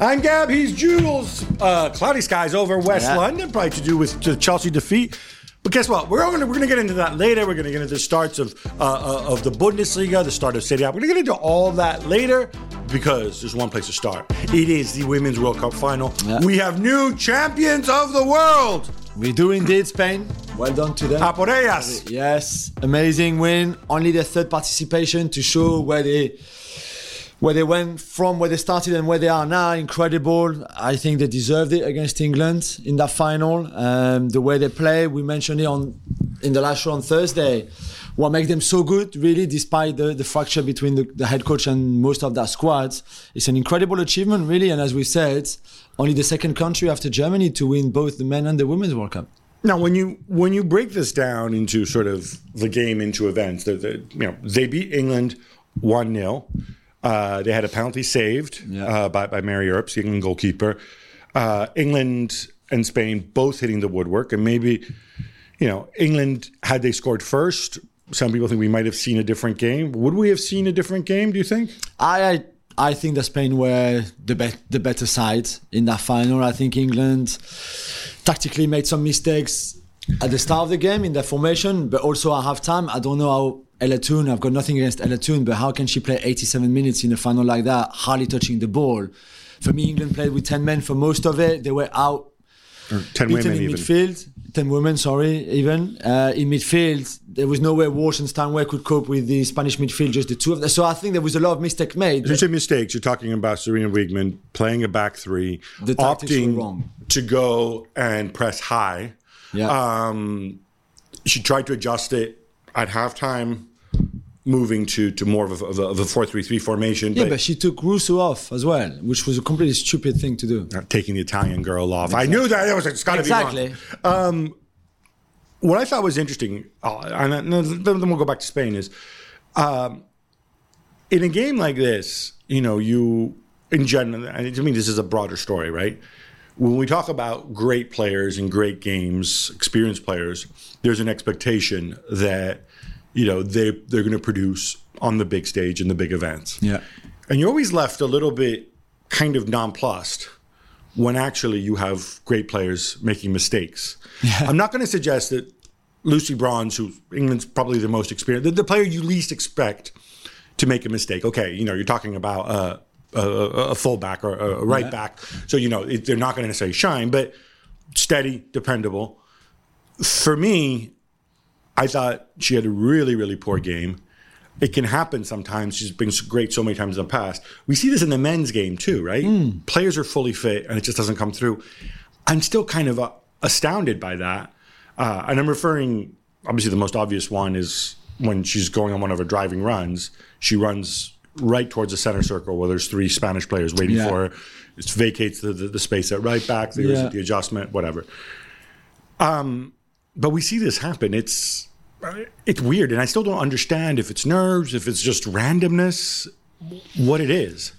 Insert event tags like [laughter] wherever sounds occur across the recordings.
I'm Gab. He's Jules. Uh, cloudy skies over West Yeah. London, probably to do with the Chelsea defeat. But guess what? We're going to we're going to get into that later. We're going to get into the starts of uh, uh, of the Bundesliga, the start of Serie A. We're going to get into all that later because there's one place to start. It is the Women's World Cup final. Yeah. We have new champions of the world. We do indeed, Spain. Well done to them. A. Yes, amazing win. Only their third participation to show where they where they went from, where they started, and where they are now. Incredible. I think they deserved it against England in that final. Um, the way they play, we mentioned it on in the last show on Thursday. What makes them so good, really, despite the, the fracture between the, the head coach and most of that squad, it's an incredible achievement, really. And as we said, only the second country after Germany to win both the men and the women's World Cup. Now, when you when you break this down into sort of the game into events, the, the, you know they beat England one 0 uh, They had a penalty saved Yeah. uh, by by Mary Earps, the England goalkeeper. Uh, England and Spain both hitting the woodwork, and maybe you know England had they scored first. Some people think we might have seen a different game. Would we have seen a different game? Do you think? I I, I think that Spain were the be- the better side in that final. I think England tactically made some mistakes at the start of the game in their formation, but also at halftime. I don't know how Ella Toone. I've got nothing against Ella Toone, but how can she play 87 minutes in a final like that, hardly touching the ball? For me, England played with 10 men for most of it. They were out Or ten women in even. midfield. 10 women, sorry, even. Uh, in midfield, there was no way Walsh and Stanway could cope with the Spanish midfield, just the two of them. So I think there was a lot of mistake made. You say mistakes, you're talking about Sarina Wiegman playing a back three, The opting wrong. to go and press high. Yeah. Um, she tried to adjust it at halftime, moving to, to more of a, of a, of a 4-3-3 formation. Yeah, but she took Russo off as well, which was a completely stupid thing to do. taking the Italian girl off. I knew that. It was it's got to Exactly. be wrong. Exactly. Um what I thought was interesting, uh, and then then we'll go back to Spain, is um, in a game like this, you know, you in general, and to me, this is a broader story, right? When we talk about great players and great games, experienced players, there's an expectation that you know they they're going to produce on the big stage in the big events. Yeah. And you're always left a little bit kind of nonplussed when actually you have great players making mistakes. I'm not going to suggest that Lucy Bronze, who England's probably the most experienced, the, the player you least expect to make a mistake. Okay, you know, you're talking about uh, a, fullback or a, right back, so you know it, they're not going to necessarily shine, but steady, dependable. For me, I thought she had a really, really poor game. It can happen sometimes. She's been great so many times in the past. We see this in the men's game too, right? Players are fully fit and it just doesn't come through. I'm still kind of uh, astounded by that. Uh, and I'm referring, obviously, the most obvious one is when she's going on one of her driving runs. She runs right towards the center circle where there's three Spanish players waiting Yeah. for her. It vacates the, the, the space at right back. There's Yeah. the adjustment, whatever Um, but we see this happen. It's it's weird, and I still don't understand if it's nerves, if it's just randomness, what it is.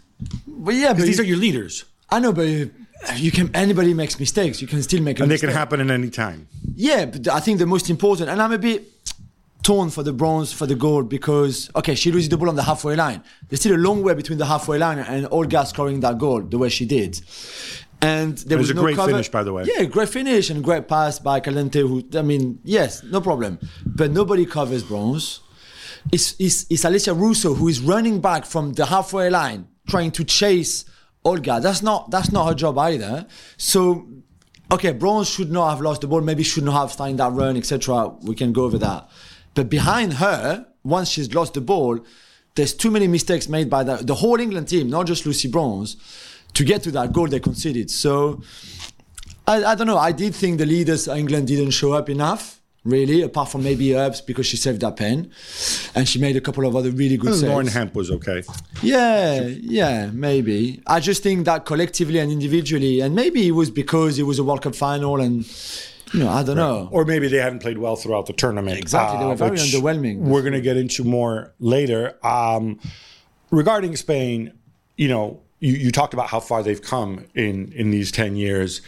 But yeah, but These you- are your leaders, I know, but you, you can. Anybody makes mistakes. You can still make a and they can happen at any time. Yeah, but I think the most important, and I'm a bit torn for the bronze for the gold because okay, she loses the ball on the halfway line. There's still a long way between the halfway line and Olga scoring that goal the way she did. And there It was was a no great cover. finish, by the way. Yeah, great finish and great pass by Caldentey. Who I mean, yes, no problem. But nobody covers bronze. It's, it's, it's Alessia Russo who is running back from the halfway line, trying to chase Olga. That's not that's not her job either. So, okay, bronze should not have lost the ball. Maybe should not have started that run, etc. We can go over that. But behind her, once she's lost the ball, there's too many mistakes made by the, the whole England team, not just Lucy Bronze, to get to that goal they conceded. So I, I don't know. I did think the leaders of England didn't show up enough, really, apart from maybe Earps because she saved that pen, and she made a couple of other really good Lauren saves. Hemp was okay. Yeah, yeah, maybe. I just think that collectively and individually, and maybe it was because it was a World Cup final, and you know, I don't know. Or maybe they hadn't played well throughout the tournament. Exactly, they were very underwhelming. We're going to get into more later. Um, regarding Spain, you know, you, you talked about how far they've come in in these ten years.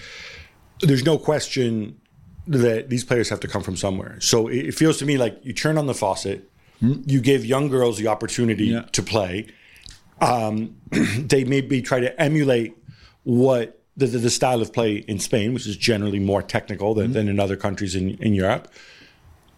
There's no question that these players have to come from somewhere. So it, it feels to me like you turn on the faucet, you give young girls the opportunity Yeah. to play. Um, [clears throat] they maybe try to emulate what the, the, the style of play in Spain, which is generally more technical than, than in other countries in, in Europe.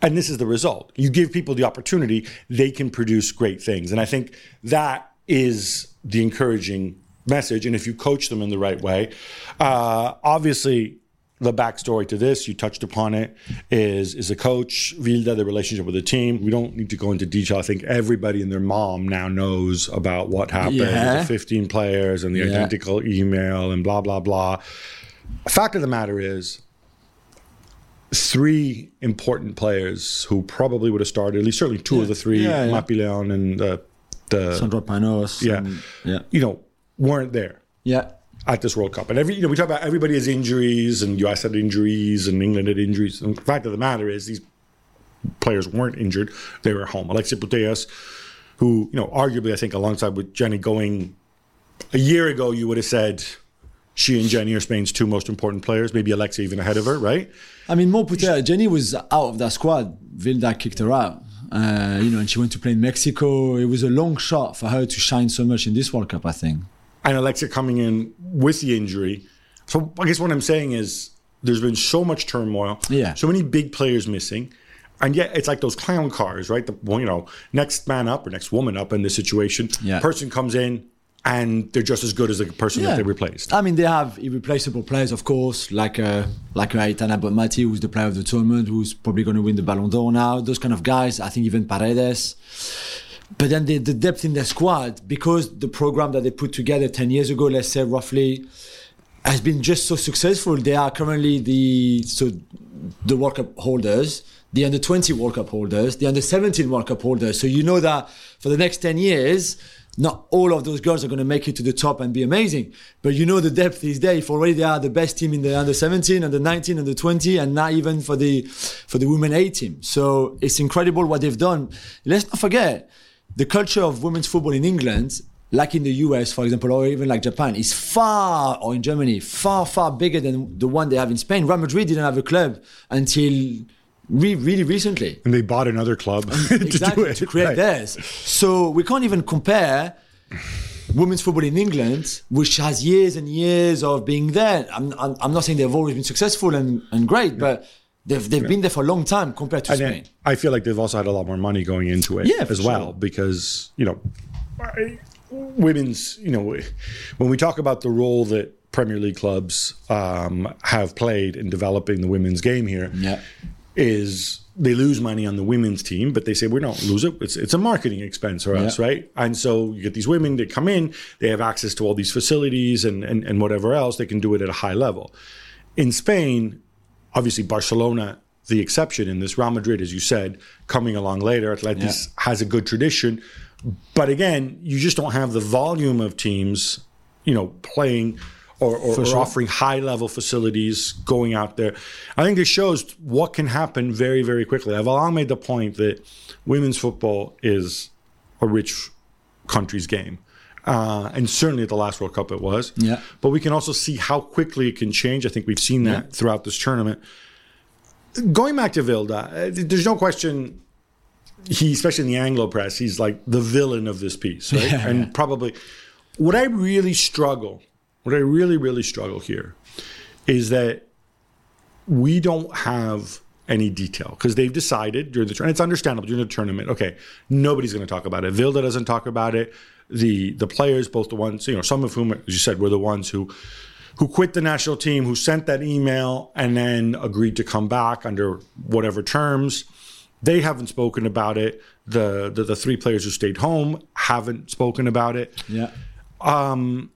And this is the result. You give people the opportunity, they can produce great things. And I think that is the encouraging message. And if you coach them in the right way, uh, obviously, the backstory to this, you touched upon it, is is a coach, Vilda, the relationship with the team. We don't need to go into detail. I think everybody and their mom now knows about what happened, yeah. the 15 players and the Yeah. identical email and blah, blah, blah. Fact of the matter is, three important players who probably would have started, at least certainly two of the three, Yeah, yeah. Mapi and the, the Sandra Paños. yeah, and- yeah. you know, weren't there Yeah. At this World Cup. And every, you know, we talk about everybody has injuries and US had injuries and England had injuries. And the fact of the matter is these players weren't injured. They were home. Alexia Putellas, who, you know, arguably I think alongside with Jenny going a year ago, you would have said she and Jenny are Spain's two most important players, maybe Alexia even ahead of her, right? I mean, more put Jenny was out of that squad. Vilda kicked her out. Uh, you know, and she went to play in Mexico. It was a long shot for her to shine so much in this World Cup, I think. and Alexia coming in with the injury. So I guess what I'm saying is there's been so much turmoil, Yeah. so many big players missing, and yet it's like those clown cars, right? The well, you know next man up or next woman up in this situation. Yeah. Person comes in and they're just as good as the person that they replaced. I mean, they have irreplaceable players, of course, like uh, like uh, Aitana Bonmati, who's the player of the tournament, who's probably going to win the Ballon d'Or now. Those kind of guys. I think even Paredes. But then the, the depth in their squad, because the program that they put together 10 years ago, let's say roughly, has been just so successful. They are currently the so the World Cup holders, the under 20 World Cup holders, the under 17 World Cup holders. So you know that for the next 10 years, not all of those girls are going to make it to the top and be amazing. But you know the depth is there. If already they are the best team in the under 17, under 19, under 20, and not even for the for the women A team. So it's incredible what they've done. Let's not forget the culture of women's football in England like in the US, for example, or even like Japan, is far, or in Germany, far, far bigger than the one they have in Spain. Real Madrid didn't have a club until re- really recently. And they bought another club [laughs] to exactly, do it. to create right. theirs. So we can't even compare women's football in England, which has years and years of being there. I'm, I'm, I'm not saying they've always been successful and, and great, but they've, they've been there for a long time compared to And Spain. I feel like they've also had a lot more money going into it Yeah, as well sure. because, you know, women's, you know, when we talk about the role that Premier League clubs um, have played in developing the women's game here, Yeah. is they lose money on the women's team, but they say we don't lose it. It's it's a marketing expense for us, Yeah. right? And so you get these women that come in, they have access to all these facilities and, and, and whatever else, they can do it at a high level. In Spain, obviously Barcelona, the exception in this, Real Madrid, as you said, coming along later, Atletis has a good tradition. But again, you just don't have the volume of teams, you know, playing or, or, or offering high level facilities, going out there. I think this shows what can happen very, very quickly. I've long made the point that women's football is a rich country's game. Uh, and certainly at the last World Cup it was. Yeah. But we can also see how quickly it can change. I think we've seen that throughout this tournament. Going back to Vilda, uh, there's no question he, especially in the Anglo press, he's like the villain of this piece, right? Yeah. And probably what I really struggle, what I really, really struggle here is that we don't have any detail because they've decided during the tournament. It's understandable during the tournament. Okay, nobody's going to talk about it. Vilda doesn't talk about it. The the players, both the ones you know, some of whom, as you said, were the ones who who quit the national team, who sent that email and then agreed to come back under whatever terms. They haven't spoken about it. The the, the three players who stayed home haven't spoken about it. Yeah. Um,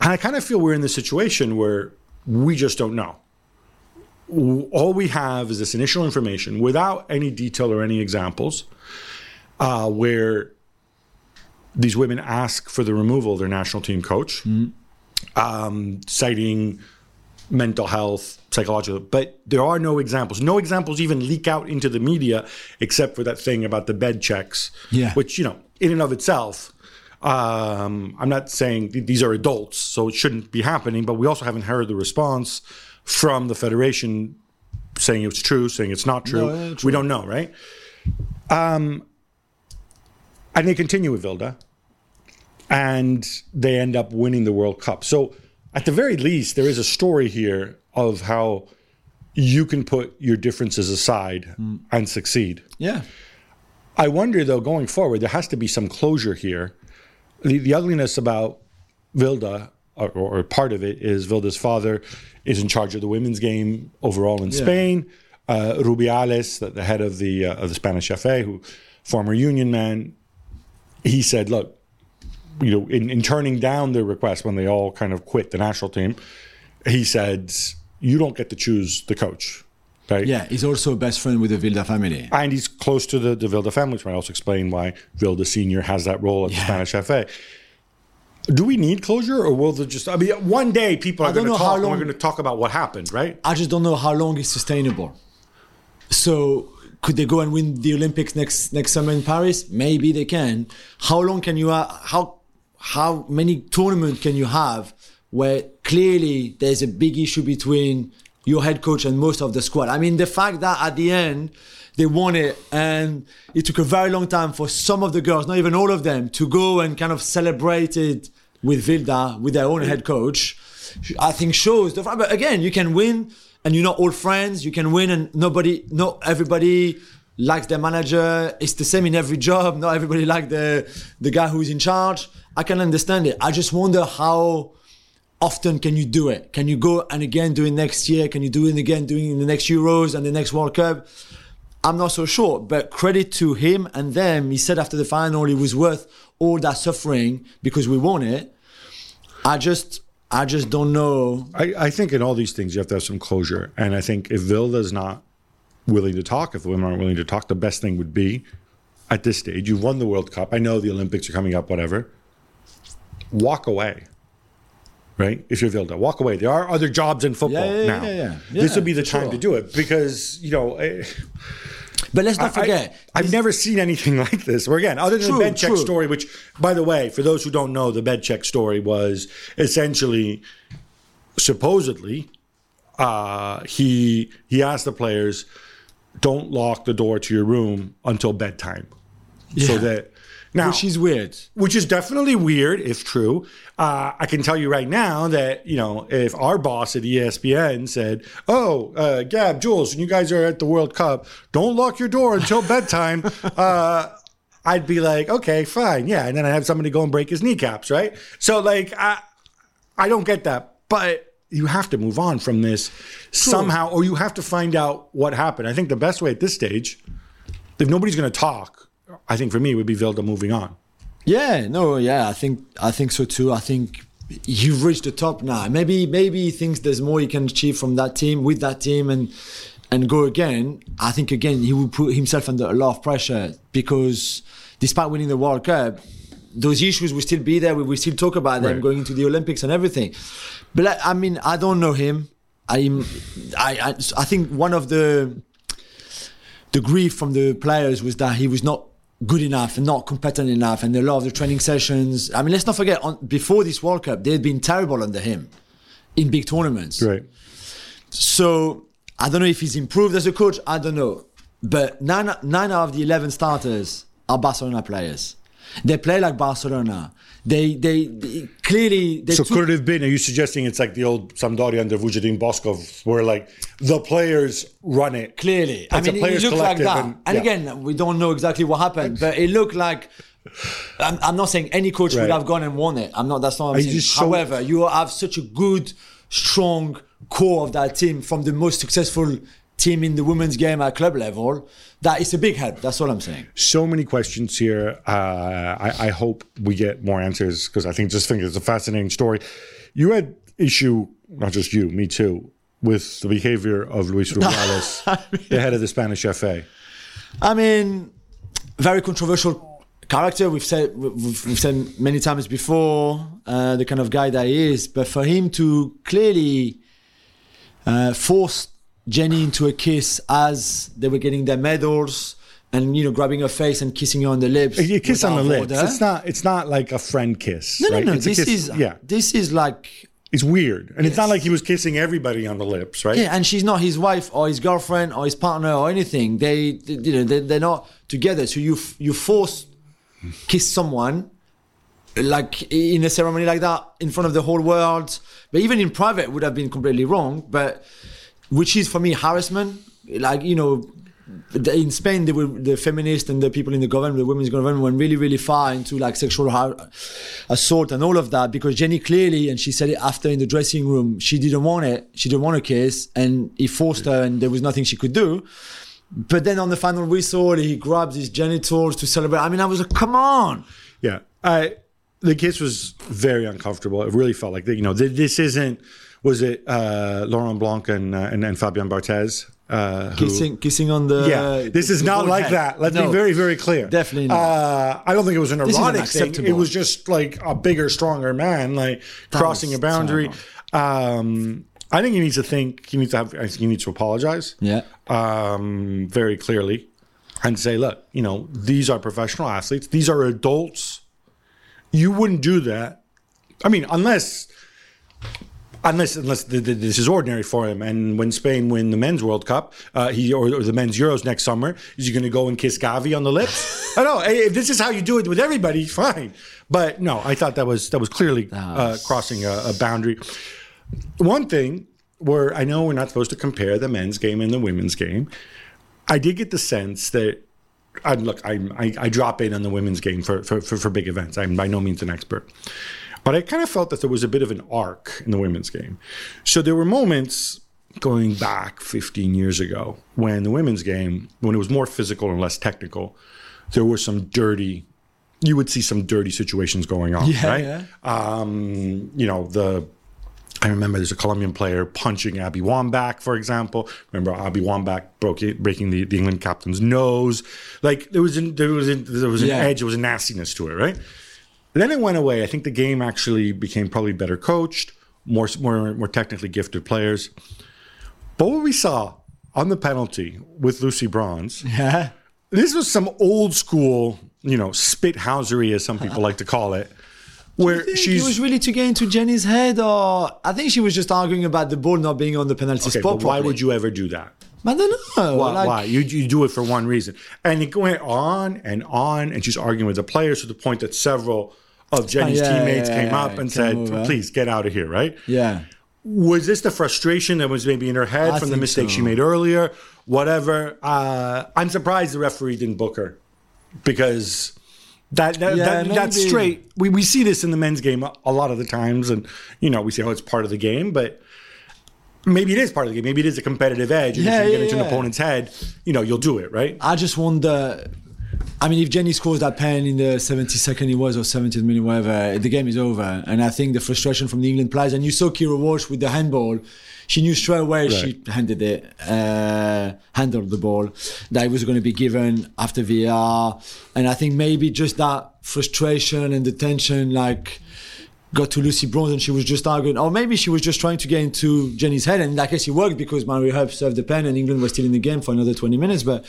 And I kind of feel we're in this situation where we just don't know. All we have is this initial information without any detail or any examples, uh, where these women ask for the removal of their national team coach, um, citing mental health, psychological. But there are no examples. No examples even leak out into the media, except for that thing about the bed checks, Yeah. which you know, in and of itself. Um, I'm not saying th- these are adults, so it shouldn't be happening, but we also haven't heard the response from the federation saying it's true, saying it's not true. No, yeah, We don't know, right? Um, and they continue with Vilda, and they end up winning the World Cup. So at the very least, there is a story here of how you can put your differences aside and succeed. Yeah. I wonder though, going forward, there has to be some closure here. The, the ugliness about Vilda, or, or part of it, is Vilda's father is in charge of the women's game overall in Spain. Uh, Rubiales, the, the head of the uh, of the Spanish FA, who former union man, he said, "Look, you know, in, in turning down their request when they all kind of quit the national team, he said, you don't get to choose the coach." Right? Yeah, he's also a best friend with the Vilda family. and he's close to the, the Vilda family, which might also explain why Vilda Senior has that role at the Spanish FA. Do we need closure, or will there just? I mean, one day people are going to talk, and we're going to talk about what happened, right? I just don't know how long it's sustainable. So could they go and win the Olympics next next summer in Paris? Maybe they can. How long can you ha- how how many tournaments can you have where clearly there's a big issue between your head coach and most of the squad? I mean, the fact that at the end they won it and it took a very long time for some of the girls, not even all of them, to go and kind of celebrate it with Vilda, with their own head coach. I think shows the fact. But again, you can win and you're not all friends. You can win and nobody, not everybody likes their manager. It's the same in every job. Not everybody like the the guy who's in charge. I can understand it. I just wonder how often can you do it? Can you go and again do it next year? Can you do it again doing in the next Euros and the next World Cup? I'm not so sure, but credit to him and them. He said after the final it was worth all that suffering because we won it. I just, I just don't know. I, I think in all these things you have to have some closure, and I think if Vilda is not willing to talk, if the women aren't willing to talk, the best thing would be at this stage. You've won the World Cup. I know the Olympics are coming up. Whatever. Walk away. Right? If you're Vilda, walk away. There are other jobs in football Yeah, yeah, now. yeah, yeah. this Yeah, would be the time sure. to do it because you know. eh, But let's not I- forget. I, have never seen anything [laughs] like this. Where again, other than True, the bed check story, which, by the way, for those who don't know, the bed check story was essentially, supposedly, uh, he he asked the players, "Don't lock the door to your room until bedtime," so that now which is weird. which is definitely weird if true. Uh, I can tell you right now that you know if our boss at ESPN said, "Oh, uh, Gab, Jules, when you guys are at the World Cup, don't lock your door until [laughs] bedtime," uh, I'd be like, "Okay, fine, yeah," and then I'd have somebody go and break his kneecaps, right? So like, I I don't get that, but. You have to move on from this somehow, or you have to find out what happened. I think the best way at this stage, if nobody's going to talk, I think for me it would be Vilda moving on. Yeah, no, yeah, I think I think so too. I think you've reached the top now. Maybe maybe he thinks there's more he can achieve from that team with that team and and go again. I think again he will put himself under a lot of pressure because despite winning the World Cup, those issues will still be there. We will still talk about them Right. going into the Olympics and everything. But like, I mean, I don't know him. I'm, I, I I think one of the the grief from the players was that he was not good enough and not competent enough and a lot of the training sessions. I mean let's not forget on, before this world cup they had been terrible under him in big tournaments. Right. so i don't know if he's improved as a coach i don't know. But nine, nine out of the 11 starters are barcelona players they play like barcelona they they, they clearly they So took- could it have been? Are you suggesting it's like the old Sampdoria under Vujadin Boskov, where like the players run it Clearly, I It's a mean, it players' looked like that. and- And, yeah. again, we don't know exactly what happened, but it looked like. I'm, I'm not saying any coach would have gone and won it. I'm not. That's not. What I'm saying. However, you have such a good, strong core of that team from the most successful team in the women's game at club level. That is a big help. That's all I'm saying. So many questions here. Uh, I, I hope we get more answers because I think just think it's a fascinating story. You had issue, not just you, me too, with the behavior of Luis [laughs] Rubiales, the head of the Spanish FA. I mean, very controversial character. We've said we've, we've said many times before uh, the kind of guy that he is. But for him to clearly uh, force Jenny into a kiss as they were getting their medals. And you know, grabbing her face and kissing her on the lips. You kiss on the lips. order. It's not. It's not like a friend kiss. No, right? no, no. It's This is yeah. This is like It's weird, and it's not like he was kissing everybody on the lips, right? Yeah, and she's not his wife or his girlfriend or his partner or anything. They, they- you know, they, they're not together. So you you force kiss someone like in a ceremony like that in front of the whole world. But even in private, would have been completely wrong. But which is for me harassment. Like you know, in Spain, were the feminists and the people in the government, the women's government, went really, really far into like sexual har- assault and all of that because Jenny clearly, and she said it after in the dressing room, she didn't want it, she didn't want a kiss, and he forced her, and there was nothing she could do. But then on the final whistle, he grabs his genitals to celebrate. I mean, I was like, come on. Yeah, I the kiss was very uncomfortable. It really felt like you know this isn't. Was it uh, Laurent Blanc and, uh, and and Fabien Barthez? Uh, who- Kissing, kissing on the. yeah, this is not like forehead. that. Let's No. be very, very clear. Definitely not. Uh, I don't think it was an erotic thing. It was just like a bigger, stronger man, like crossing a boundary. Um, I think he needs to think. He needs to have. I think he needs to apologize. Yeah. Um, very clearly, and say, look, you know, these are professional athletes. These are adults. You wouldn't do that. I mean, unless unless unless th- th- this is ordinary for him. And when Spain win the men's World Cup, uh, he or, or the men's Euros next summer, is he going to go and kiss Gavi on the lips? [laughs] I know. If this is how you do it with everybody, fine. But no, I thought that was that was clearly uh, crossing a, a boundary. One thing where I know we're not supposed to compare the men's game and the women's game, I did get the sense that. I look, I, I I drop in on the women's game for, for, for, for big events. I'm by no means an expert. But I kind of felt that there was a bit of an arc in the women's game. So there were moments going back 15 years ago when the women's game, when it was more physical and less technical, there were some dirty, you would see some dirty situations going on, Yeah, right? yeah. Um, you know, the I remember there's a Colombian player punching Abby Wambach, for example. Remember Abby Wambach broke it, breaking the, the England captain's nose. Like there was an, there was an, there was an Yeah. edge, there was a nastiness to it, right? Then it went away. I think the game actually became probably better coached, more more more technically gifted players. But what we saw on the penalty with Lucy Bronze, Yeah. this was some old school, you know, spit spithousery, as some people like to call it, [laughs] where it was really to get into Jenny's head, or I think she was just arguing about the ball not being on the penalty okay. spot. But why would you ever do that? I don't know. Why? like- why? You, you do it for one reason. And it went on and on, and she's arguing with the players to the point that several of Jenny's yeah, teammates yeah, came yeah, up and said, over. please get out of here, right? Yeah. Was this the frustration that was maybe in her head I from the mistake so. she made earlier? Whatever. Uh, I'm surprised the referee didn't book her because that, that, Yeah, that that's straight. We, we see this in the men's game a, a lot of the times, and you know we say, oh, it's part of the game, but maybe it is part of the game. Maybe it is a competitive edge. And Yeah, if you get yeah, into an opponent's head, you know you'll do it, right? I just wonder. I mean, if Jenny scores that pen in the 72nd it was or 70th minute, whatever, the game is over. And I think the frustration from the England players, and you saw Keira Walsh with the handball, she knew straight away she handed it, uh, handled the ball that it was going to be given after VAR. And I think maybe just that frustration and the tension, like, got to Lucy Bronze and she was just arguing, or maybe she was just trying to get into Jenny's head. And in that case, it worked because Mary Herb served the pen and England was still in the game for another 20 minutes. But,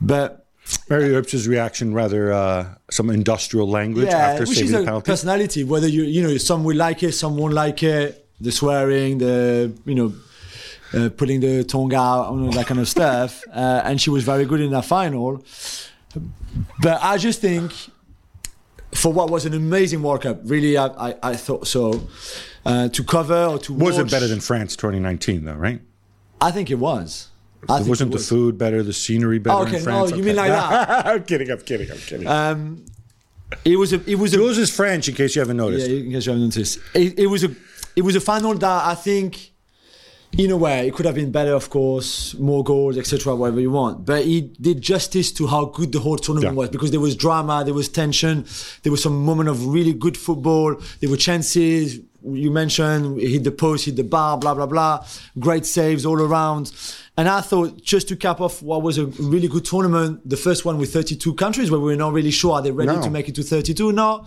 but Mary Earps's reaction, rather uh, some industrial language after saving the penalty. personality. Whether you you know some will like it, some won't like it. The swearing, the you know. Uh, putting the tongue out, you know, that kind of stuff, [laughs] uh, and she was very good in that final. But I just think, for what was an amazing World Cup, really, I, I, I thought so. Uh, to cover or to was it better than France 2019 though? Right? I think it was. I think Wasn't the food better? The scenery better Oh, in okay, no, France? you mean like that? [laughs] I'm kidding. I'm kidding. I'm kidding. Um, it was a. It was a. Jules is French, in case you haven't noticed. Yeah, in case you haven't noticed, it, it was a it was a final that I think, in a way, it could have been better. Of course, more goals, etc., whatever you want. But it did justice to how good the whole tournament Yeah. was because there was drama, there was tension, there was some moment of really good football. There were chances. You mentioned hit the post, hit the bar, blah blah blah. Great saves all around. And I thought just to cap off what was a really good tournament, the first one with 32 countries where we were not really sure are they ready No. to make it to 32 now.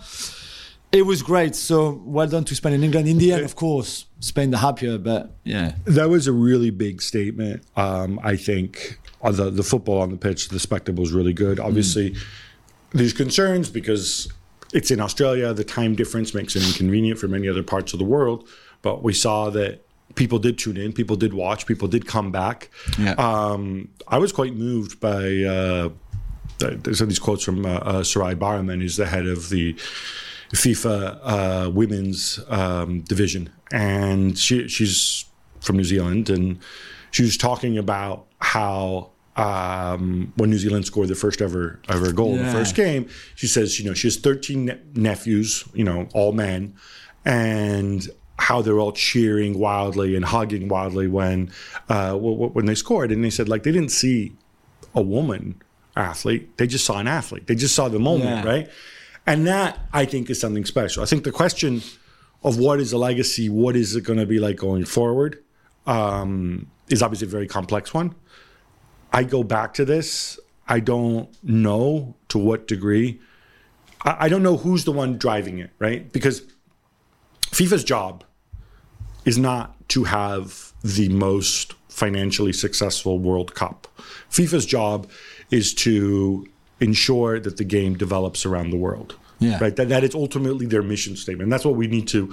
It was great. So well done to Spain and England. In the end, of course, Spain the happier, but yeah. That was a really big statement. Um, I think uh, the the football on the pitch, the spectacle was really good. Obviously, there's concerns because it's in Australia. The time difference makes it inconvenient for many other parts of the world. But we saw that people did tune in, people did watch, people did come back. Yeah. Um, I was quite moved by. Uh, there's some of these quotes from uh, uh, Sarai Bareman, who's the head of the FIFA uh, women's um, division, and she, she's from New Zealand, and she was talking about how um, when New Zealand scored the first ever ever goal in the first game, she says, you know, she has 13 ne- nephews, you know, all men, and how they're all cheering wildly and hugging wildly when uh, when they scored, and they said like they didn't see a woman athlete, they just saw an athlete, they just saw the moment, Yeah. right? And that I think is something special. I think the question of what is a legacy, what is it going to be like going forward, um, is obviously a very complex one. I go back to this. I don't know to what degree. I, I don't know who's the one driving it, right? Because FIFA's job is not to have the most financially successful World Cup. FIFA's job is to ensure that the game develops around the world. Yeah. Right. That, that is ultimately their mission statement. That's what we need to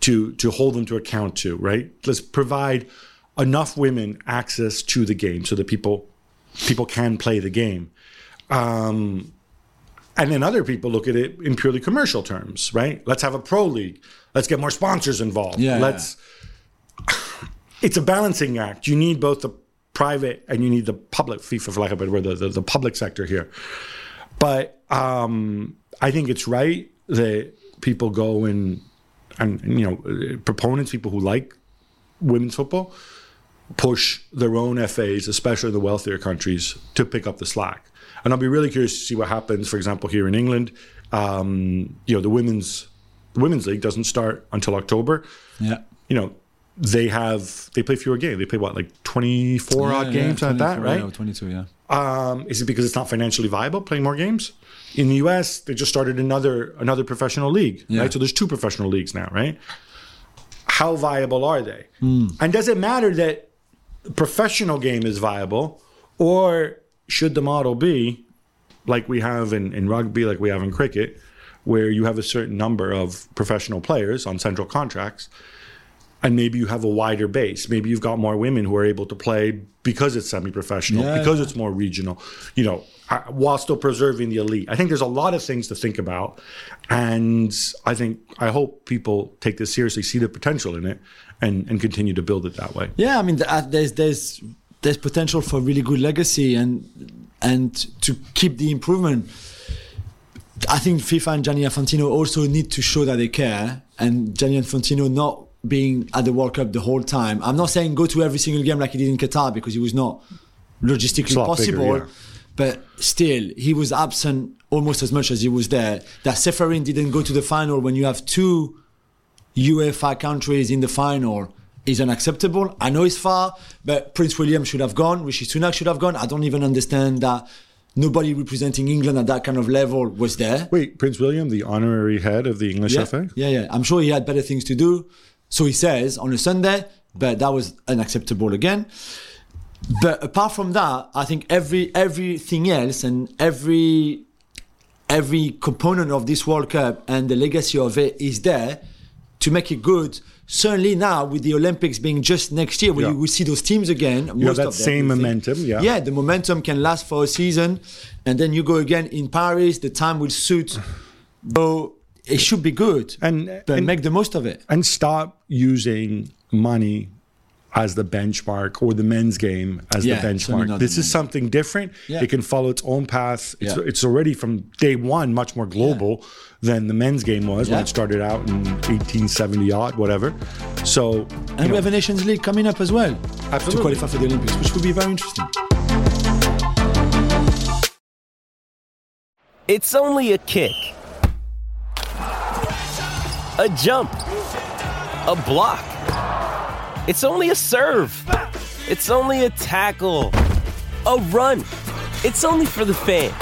to to hold them to account to, right? Let's provide enough women access to the game so that people people can play the game. Um, and then other people look at it in purely commercial terms, right? Let's have a pro league. Let's get more sponsors involved. Yeah. Let's. [laughs] It's a balancing act. You need both the private and you need the public FIFA, for lack of a better word, the, the, the public sector here. But um, I think it's right that people go and and you know proponents, people who like women's football, push their own FAs, especially the wealthier countries, to pick up the slack. And I'll be really curious to see what happens. For example, here in England, um, you know, the women's the women's league doesn't start until October. Yeah. You know, they have they play fewer games. They play what like twenty four odd games like that, right? Yeah, 22, yeah. Um, is it because it's not financially viable playing more games? In the U.S., they just started another another professional league, Yeah. right? So there's two professional leagues now, right? How viable are they? Hmm. And does it matter that the professional game is viable, or should the model be like we have in, in rugby, like we have in cricket, where you have a certain number of professional players on central contracts, and maybe you have a wider base. Maybe you've got more women who are able to play because it's semi-professional, Yeah, because yeah. it's more regional, you know, uh, while still preserving the elite. I think there's a lot of things to think about, and I think I hope people take this seriously, see the potential in it, and and continue to build it that way. Yeah, I mean, uh, there's there's there's potential for really good legacy and and to keep the improvement. I think FIFA and Gianni Infantino also need to show that they care, and Gianni Infantino not being at the World Cup the whole time. I'm not saying go to every single game like he did in Qatar because it was not logistically lot bigger, possible. yeah. But still, he was absent almost as much as he was there. That Ceferin didn't go to the final when you have two UEFA countries in the final is unacceptable. I know it's far, but Prince William should have gone. Rishi Sunak should have gone. I don't even understand that nobody representing England at that kind of level was there. Wait, Prince William, the honorary head of the English Yeah, FA? yeah, yeah. I'm sure he had better things to do. So he says on a Sunday, but that was unacceptable again. But apart from that, I think every everything else and every every component of this World Cup and the legacy of it is there to make it good. Certainly now with the Olympics being just next year, when Yeah. you will see those teams again. You have that same you think. momentum, yeah. Yeah, the momentum can last for a season, and then you go again in Paris. The time will suit. [sighs] So it should be good, And- but and- make the most of it. and stop using money as the benchmark or the men's game as Yeah, the benchmark. This is something different. Yeah. It can follow its own path. It's, Yeah. it's already from day one much more global than the men's game was when it started out in 1870 odd, whatever. So, And we know, have a Nations League coming up as well Absolutely. to qualify for the Olympics, which will be very interesting. It's only a kick, a jump, a block. It's only a serve. It's only a tackle, a run. It's only for the fans.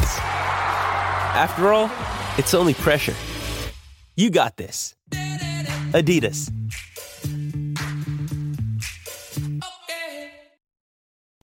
After all, it's only pressure. You got this. Adidas.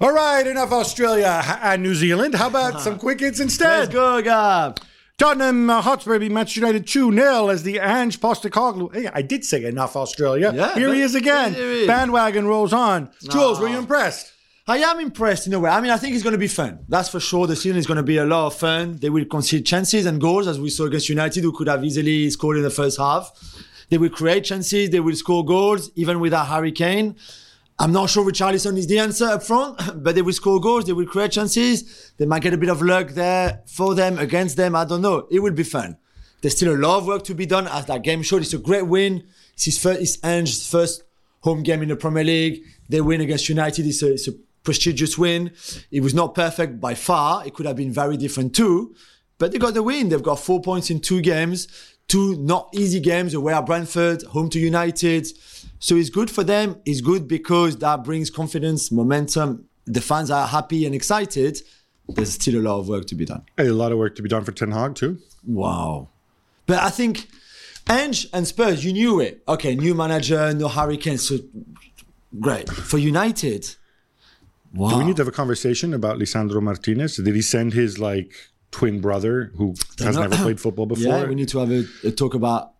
all right, enough Australia and New Zealand. How about uh-huh. some quick hits instead? Let's go, Gab. Tottenham Hotspur beat Manchester United 2 0 as the Ange Postecoglou. Hey, I did say enough Australia. Yeah, Here he is again. Is. Bandwagon rolls on. Jules, were you ah. impressed? I am impressed in a way. I mean, I think it's going to be fun. That's for sure. The season is going to be a lot of fun. They will concede chances and goals, as we saw against United, who could have easily scored in the first half. They will create chances. They will score goals, even without Harry Kane. I'm not sure Richarlison is the answer up front, [clears throat] but they will score goals. They will create chances. They might get a bit of luck there for them, against them. I don't know. It will be fun. There's still a lot of work to be done, as that game showed. It's a great win. It's his first, it's Ange's first home game in the Premier League. They win against United. It's a, it's a prestigious win. It was not perfect by far. It could have been very different too, but they got the win. They've got four points in two games, two not easy games away at Brentford, home to United. So it's good for them. It's good because that brings confidence, momentum. The fans are happy and excited. There's still a lot of work to be done. A lot of work to be done for Ten Hag too. Wow. But I think Ange and Spurs, you knew it. Okay, new manager, no Harry Kane. So great. For United, wow. Do we need to have a conversation about Lisandro Martinez? Did he send his like twin brother who has never played [clears throat] football before? Yeah, we need to have a, a talk about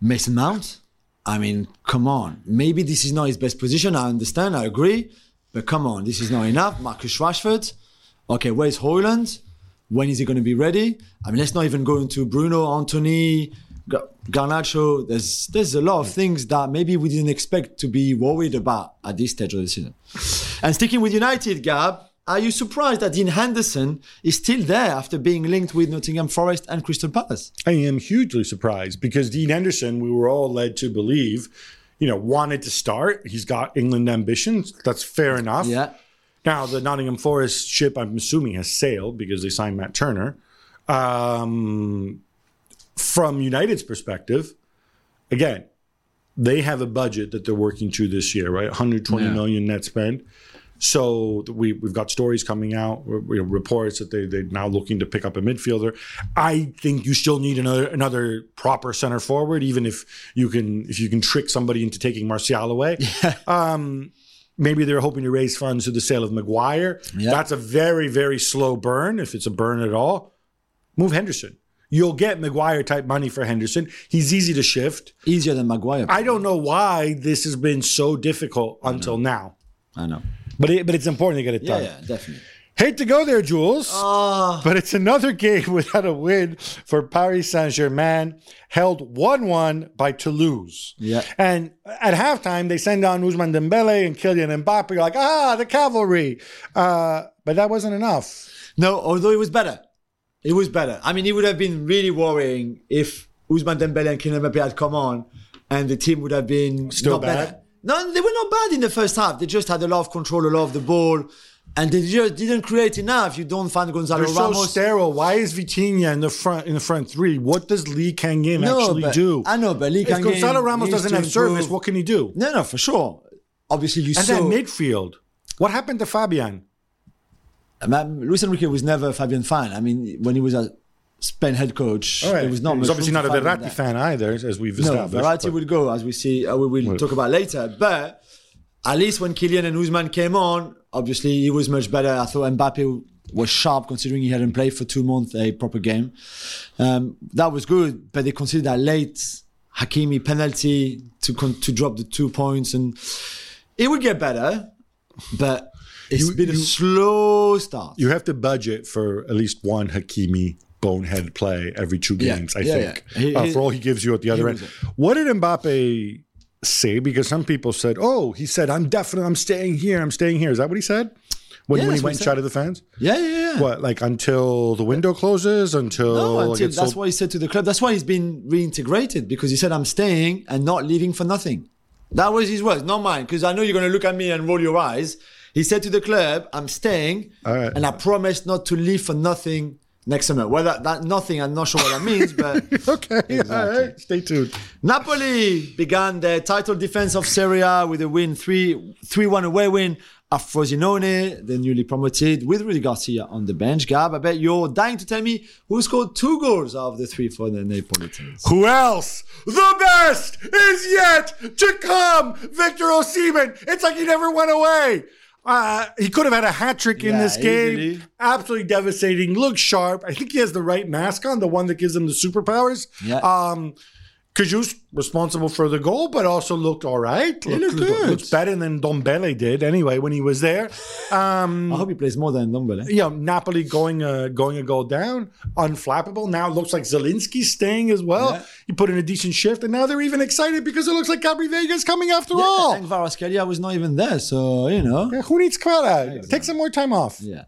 Mason Mount. I mean, come on. Maybe this is not his best position. I understand. I agree. But come on, this is not enough. Marcus Rashford. Okay, where's Hojlund? When is he going to be ready? I mean, let's not even go into Bruno, Antony, Garnacho. There's there's a lot of things that maybe we didn't expect to be worried about at this stage of the season. And sticking with United, Gab, are you surprised that Dean Henderson is still there after being linked with Nottingham Forest and Crystal Palace? I am hugely surprised because Dean Henderson, we were all led to believe, you know, wanted to start. He's got England ambitions. That's fair enough. Yeah. Now, the Nottingham Forest ship, I'm assuming, has sailed because they signed Matt Turner. Um, from United's perspective, again, they have a budget that they're working to this year, right? 120 Yeah. million net spend. So we we've got stories coming out, you reports that they they're now looking to pick up a midfielder. I think you still need another another proper center forward, even if you can if you can trick somebody into taking Martial away. [laughs] Um, maybe they're hoping to raise funds through the sale of Maguire. Yeah. That's a very very slow burn, if it's a burn at all. Move Henderson. You'll get Maguire type money for Henderson. He's easy to shift. Easier than Maguire. I don't know why this has been so difficult until now, I know. But it, but it's important to get it done. yeah, definitely. Hate to go there, Jules, Ah. but it's another game [laughs] without a win for Paris Saint Germain, held 1 1 by Toulouse. Yeah. And at halftime, they send on Ousmane Dembele and Kylian Mbappe. You're like, ah, the cavalry. Uh, but that wasn't enough. No, although it was better. It was better. I mean, it would have been really worrying if Ousmane Dembele and Kylian Mbappe had come on and the team would have been Still not bad? better. No, they were not bad in the first half. They just had a lot of control, a lot of the ball, and they just didn't create enough. You don't find Gonzalo They're so Ramos. sterile. Why is Vitinha in the front in the front three? What does Lee Kang-in actually but, do? I know, but Lee if Kang-in Gonzalo Ramos doesn't have service, what can he do? No, no, for sure. Obviously, you And saw. then midfield. What happened to Fabian? Man, Luis Enrique was never a Fabian fan. I mean, when he was a Spain head coach, it was not. He's obviously not a Verratti fan either, as we've No, established. Verratti but- will go as we see. Uh, we will talk about later. But at least when Kylian and Ousmane came on, obviously he was much better. I thought Mbappe was sharp considering he hadn't played for two months a proper game. Um, that was good, but they considered that late Hakimi penalty to con- to drop the two points, and it would get better, but it's You- been a you- slow start. you have to budget for at least one Hakimi bonehead play every two Yeah, games, I yeah, think, yeah. He- uh, for all he gives you at the other end. What did Mbappe say? Because some people said, "Oh, he said I'm definitely I'm staying here. I'm staying here." Is that what he said? When, Yeah, when he went he and said. the fans? yeah, yeah, yeah. What, like until the window closes? Until, No, until that's sold- what he said to the club. That's why he's been reintegrated because he said, "I'm staying and not leaving for nothing." That was his words, not mine. Because I know you're going to look at me and roll your eyes. He said to the club, "I'm staying, right. and I promise not to leave for nothing next summer." Well, that, that nothing, I'm not sure what that means, [laughs] but Okay, all right. Stay tuned. Napoli began their title defense of Serie A with a win 3 3 1 away win at Frosinone, the newly promoted, with Rudy Garcia on the bench. Gab, I bet you're dying to tell me who scored two goals out of the three for the Neapolitans. Who else? The best is yet to come. Victor Osimhen. It's like he never went away. Uh, he could have had a hat trick in this game. Absolutely devastating. Looks sharp. I think he has the right mask on, the one that gives him the superpowers. Yeah. Um, Cajuste responsible for the goal, but also looked all right. He looked good. Looks better than Ndombele did anyway when he was there. Um, I hope he plays more than Ndombele. you know, Napoli going uh, going a goal down, unflappable. Now it looks like Zielinski's staying as well. Yeah. He put in a decent shift, and now they're even excited because it looks like Gabri Veiga's coming after all. And Kvaratskhelia was not even there, so you know. Yeah, who needs Kvara? Take some more time off. Yeah.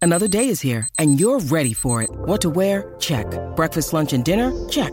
Another day is here, and you're ready for it. What to wear? Check. Breakfast, lunch, and dinner? Check.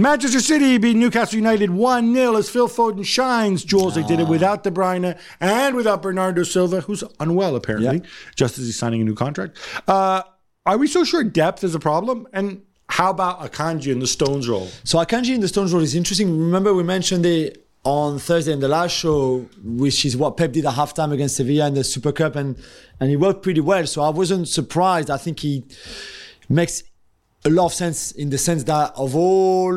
Manchester City beat Newcastle United 1 0 as Phil Foden shines. Jules, they did it without De Bruyne and without Bernardo Silva, who's unwell apparently, Yeah. just as he's signing a new contract. Uh, are we so sure depth is a problem? And how about Akanji in the Stones role? So Akanji in the Stones role is interesting. Remember we mentioned it on Thursday in the last show, which is what Pep did at halftime against Sevilla in the Super Cup, and and he worked pretty well. So I wasn't surprised. I think he makes a lot of sense in the sense that of all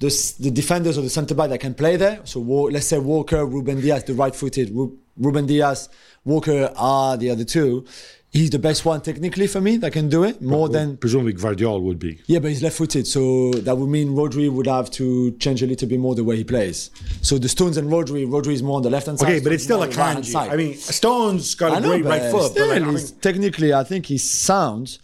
the, the defenders or the centre back that can play there, so let's say Walker, Ruben Dias, the right-footed, Ruben Dias, Walker are the other two. He's the best one technically for me that can do it more than Presumably Gvardiol would be. yeah, but he's left-footed, so that would mean Rodri would have to change a little bit more the way he plays. So the Stones and Rodri, Rodri is more on the left hand side. Okay, but it's still a right-hand side. I mean, Stones got a know, great right foot. Still, but like, I mean, technically, I think he's sound.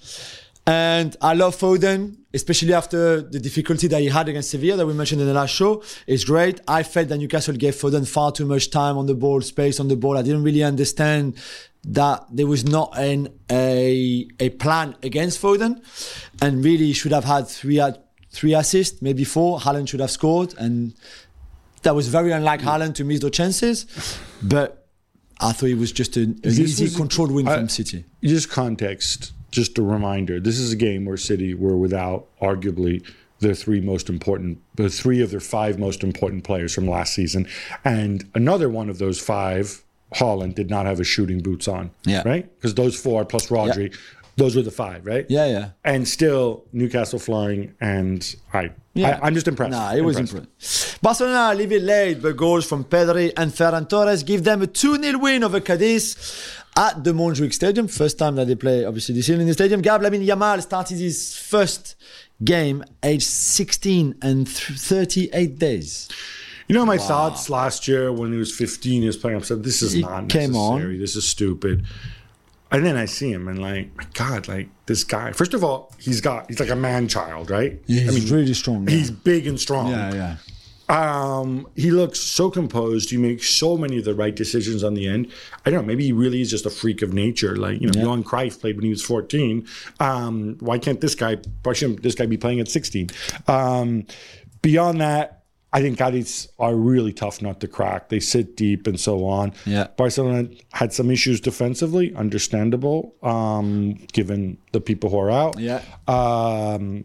And I love Foden, especially after the difficulty that he had against Sevilla that we mentioned in the last show. It's great. I felt that Newcastle gave Foden far too much time on the ball, space on the ball. I didn't really understand that there was not an a a plan against Foden, and really he should have had three three assists, maybe four. Haaland should have scored, and that was very unlike Haaland to miss those chances. But I thought it was just an, an easy, controlled win I- from City. just context, just a reminder. This is a game where City were without arguably their three most important, the three of their five most important players from last season, and another one of those five, Haaland, did not have his shooting boots on. Yeah. right, because those four plus Rodri, those were the five, right? Yeah, yeah. And still Newcastle flying, and I, Yeah. I I'm just impressed. Nah, it was Impressed. impressive. Barcelona leave it late, but goals from Pedri and Ferran Torres give them a 2 0 win over Cadiz at the Montjuic Stadium. First time that they play, obviously, this year in the stadium. Gab Lamine Yamal started his first game aged 16 and th- 38 days. You know my thoughts last year when he was 15, he was playing. I said, "This is He not came on. necessary. This is stupid." And then I see him and like, my God, like this guy. First of all, he's got he's like a man child, right? Yeah, I he's mean, really strong. yeah. he's big and strong. Yeah, yeah. Um, he looks so composed. He makes so many of the right decisions on the end. I don't know. Maybe he really is just a freak of nature. Like you know, Yeah. Johan Cruyff played when he was fourteen. Um, why can't this guy? Why shouldn't this guy be playing at sixteen? Um, beyond that, I think Cadiz are really tough nut to crack. They sit deep and so on. Yeah. Barcelona had some issues defensively, understandable, um, given the people who are out. Yeah. Um,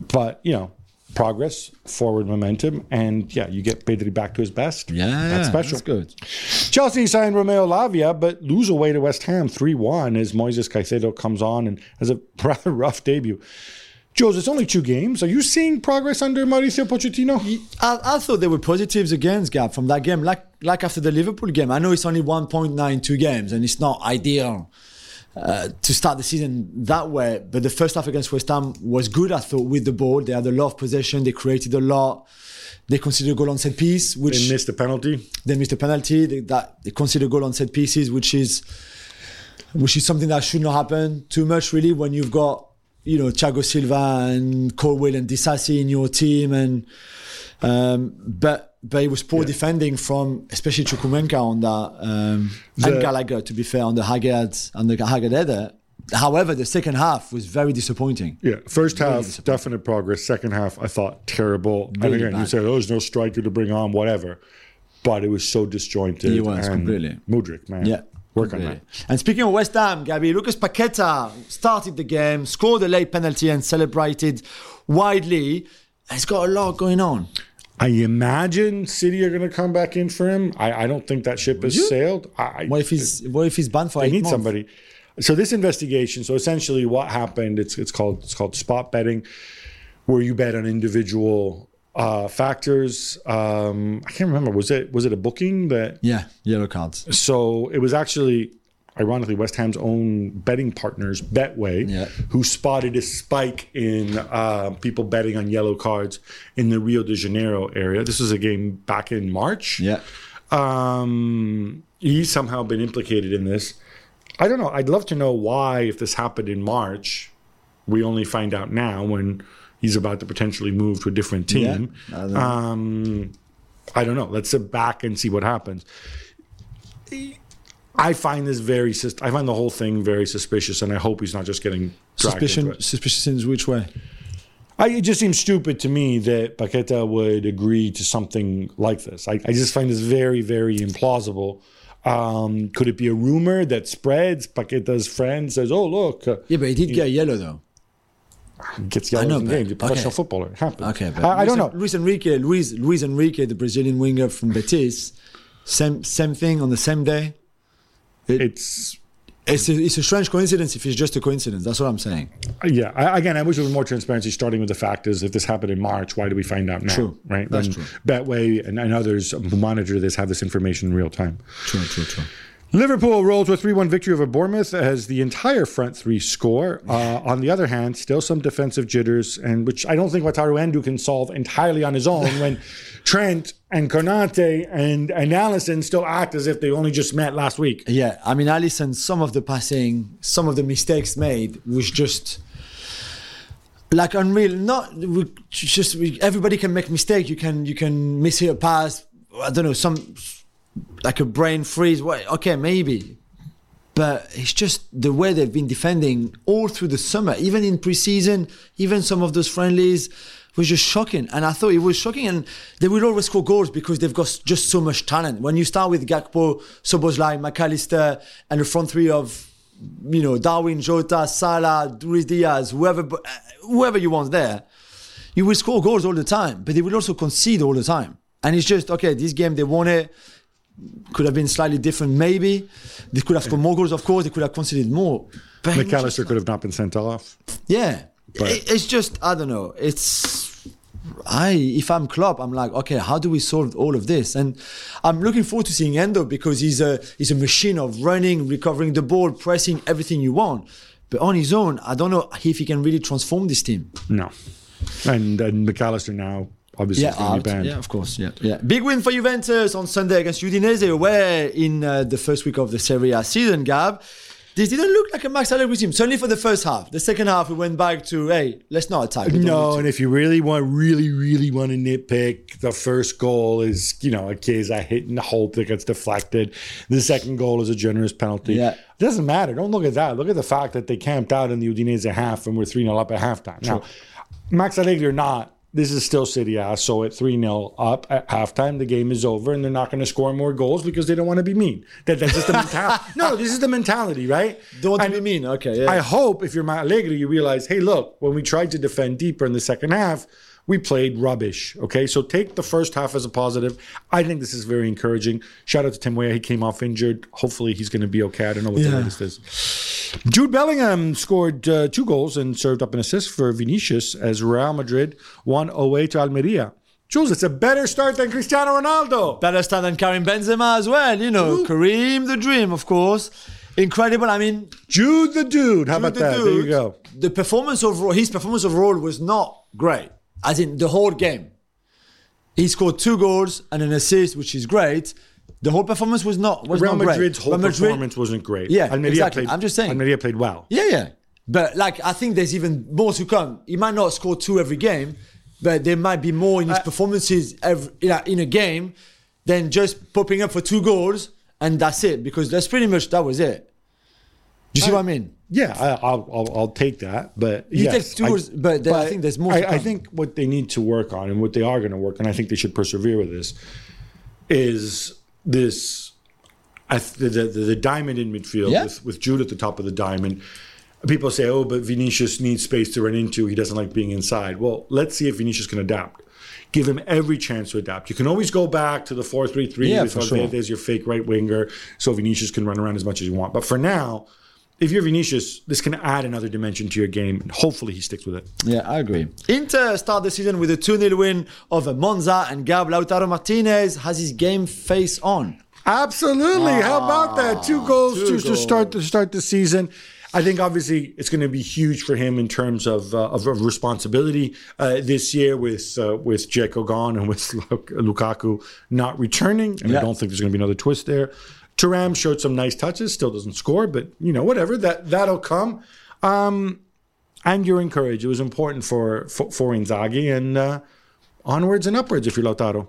but you know, progress, forward momentum, and yeah, you get Pedri back to his best. Yeah, that's special. That's good. Chelsea signed Romeo Lavia, but lose away to West Ham 3 1 as Moises Caicedo comes on and has a [laughs] rather rough debut. Jules, it's only two games. Are you seeing progress under Mauricio Pochettino? I, I thought there were positives against Gab from that game, like like after the Liverpool game. I know it's only 1.92 games and it's not ideal uh, to start the season that way, but the first half against West Ham was good. I thought with the ball, they had a lot of possession, they created a lot. They considered a goal on set piece, which They missed a penalty. they missed a penalty. They, that they consider goal on set pieces, which is which is something that should not happen too much, really, when you've got you know Thiago Silva and Colwill and Disasi in your team, and um, but but it was poor defending from especially Chukwuemeka on that um, The- and Gallagher, to be fair, on the Aguerd on the Aguerd header. However, the second half was very disappointing. Yeah, first half, definite progress. Second half, I thought terrible. and Really again, you bad. said, oh, there's no striker to bring on, whatever. But it was so disjointed. It was, and completely. Mudryk, man. Yeah. Work on that. And speaking of West Ham, Gabby, Lucas Paqueta started the game, scored a late penalty, and celebrated widely. It's got a lot going on. I imagine City are going to come back in for him. I, I don't think that ship has sailed. I, What if he's what if he's banned for they eight need months? somebody. So this investigation. So essentially, what happened? It's it's called it's called spot betting, where you bet on individual uh, factors. Um, I can't remember. Was it was it a booking that? Yeah, yellow cards. So it was actually, ironically, West Ham's own betting partners, Betway, Yeah. who spotted a spike in uh, people betting on yellow cards in the Rio de Janeiro area. This was a game back in March. Yeah. Um, he's somehow been implicated in this. I don't know. I'd love to know why, if this happened in March, we only find out now when he's about to potentially move to a different team. Yeah, I don't. Um, I don't know. Let's sit back and see what happens. I find this very. I find the whole thing very suspicious, and I hope he's not just getting Suspicion suspicious in which way? I, it just seems stupid to me that Paqueta would agree to something like this. I, I just find this very, very implausible. Um, could it be a rumor that spreads? Paqueta's friend says, "Oh, look, uh, Yeah, but he did get yellow though. gets know, in games. Professional okay. footballer. It happens. Okay, but I, I don't know. Luiz Henrique, Luis Luiz Henrique, the Brazilian winger from Betis, same same thing on the same day. It's It's a, it's a strange coincidence if it's just a coincidence. That's what I'm saying. yeah. I, again, I wish there was more transparency. Starting with the fact is, if this happened in March, why do we find out now? True. Right. That's When true. Betway and, and others who monitor this have this information in real time. True, true, true. Liverpool rolls with 3 1 victory over Bournemouth as the entire front three score. Uh, on the other hand, still some defensive jitters, and which I don't think Wataru Endo can solve entirely on his own when [laughs] Trent and Konate and, and Alisson still act as if they only just met last week. Yeah, I mean, Alisson, some of the passing, some of the mistakes made was just like unreal. Not we, just we, everybody can make mistake. You can you can miss a pass. I don't know some like a brain freeze. What? Okay, maybe. But it's just the way they've been defending all through the summer, even in preseason, even some of those friendlies was just shocking. And I thought it was shocking. And they will always score goals because they've got just so much talent. When you start with Gakpo, Szoboszlai, McAllister, and the front three of, you know, Darwin, Jota, Salah, Luis Diaz, whoever, uh, whoever you want there, you will score goals all the time. But they will also concede all the time. And it's just, okay, this game, they won it could have been slightly different, maybe. They could have scored more goals, of course. They could have conceded more. But Mac Allister could have not been sent off. yeah, But- it's just I don't know. It's I if I'm Klopp, I'm like, okay, how do we solve all of this? And I'm looking forward to seeing Endo because he's a he's a machine of running, recovering the ball, pressing everything you want. But on his own, I don't know if he can really transform this team. No. And, and Mac Allister now obviously is going out. banned. yeah, of course. Yeah, yeah. Big win for Juventus on Sunday against Udinese away in uh, the first week of the Serie A season. Gab, this didn't look like a Max Allegri team. Certainly for the first half. The second half, we went back to hey, let's not attack. No, and if you really want, really, really want to nitpick, the first goal is, you know, a case I hit and hope that gets deflected. The second goal is a generous penalty. Yeah. It doesn't matter. Don't look at that. Look at the fact that they camped out in the Udinese half and we're 3 0 up at halftime. Now, Max Allegri or not, this is still City. So at 3 0 up at halftime, the game is over and they're not going to score more goals because they don't want to be mean. That, that's just the mentality. [laughs] no, this is the mentality, right? Don't want to be mean. Okay, yeah. I hope if you're Max Allegri, you realize, hey, look, when we tried to defend deeper in the second half, we played rubbish. Okay, so take the first half as a positive. I think this is very encouraging. Shout out to Tim Weah. He came off injured. Hopefully, he's going to be okay. I don't know what the Yeah. latest is. Jude Bellingham scored uh, two goals and served up an assist for Vinicius as Real Madrid won away to Almeria. Jules, it's a better start than Cristiano Ronaldo. Better start than Karim Benzema as well. You know, Karim the dream, of course. Incredible. I mean, Jude the dude. How about the that? There you go. The performance overall, his performance overall was not great, as in the whole game. He scored two goals and an assist, which is great. The whole performance was not was Real not great. Madrid's whole Real Madrid- performance wasn't great. Yeah, Almeria exactly. Played, I'm just saying. Almeria played well. Yeah, yeah. But like, I think there's even more to come. He might not score two every game, but there might be more in his uh, performances every, in, a, in a game than just popping up for two goals and that's it. Because that's pretty much that was it. Do you see uh, what I mean? Yeah, I, I'll, I'll I'll take that, but He yes, two goals, but then I think there's more I, I think what they need to work on, and what they are going to work on, I think they should persevere with this, is this the, the the diamond in midfield Yeah. with with Jude at the top of the diamond. People say, "Oh, but Vinicius needs space to run into. He doesn't like being inside." Well, let's see if Vinicius can adapt. give him every chance to adapt. You can always go back to the 4 3 3 Yeah, with for sure. Valverde as your fake right winger, so Vinicius can run around as much as you want. But for now, if you're Vinicius, this can add another dimension to your game, and hopefully he sticks with it. Yeah, I agree. Inter start the season with a 2 0 win over Monza, and Gab Lautaro Martinez has his game face on. Absolutely. How about that? Two goals two to, to start to start the season. I think obviously it's going to be huge for him in terms of uh, of, of responsibility uh, this year with uh, with Dzeko gone and with Lukaku not returning. And Yeah. I don't think there's going to be another twist there. Thuram showed some nice touches, still doesn't score, but you know whatever that that'll come. Um, and you're encouraged. It was important for for, for Inzaghi and uh, onwards and upwards if you're Lautaro.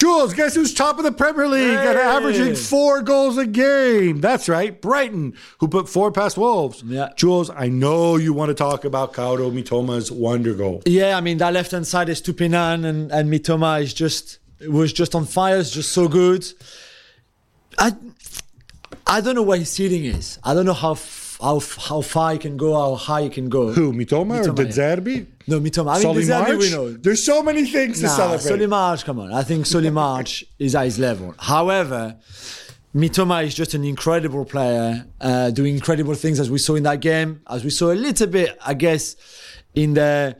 Jules, guess who's top of the Premier League and Hey. averaging four goals a game? That's right, Brighton, who put four past Wolves. Yeah. Jules, I know you want to talk about Kaoru Mitoma's wonder goal. Yeah, I mean that left hand side is Tupinan and, and Mitoma is just was just on fire. It's just so good. I I don't know where his ceiling is. I don't know how how how far he can go, how high he can go. Who, Mitoma, or Mitoma, De yeah. Zerbi? No, Mitoma. I mean, Solly De Zerbi we March? know. There's so many things to Nah, celebrate. Solly March, come on. I think Solly March is at his level. However, Mitoma is just an incredible player, uh, doing incredible things as we saw in that game, as we saw a little bit, I guess, in the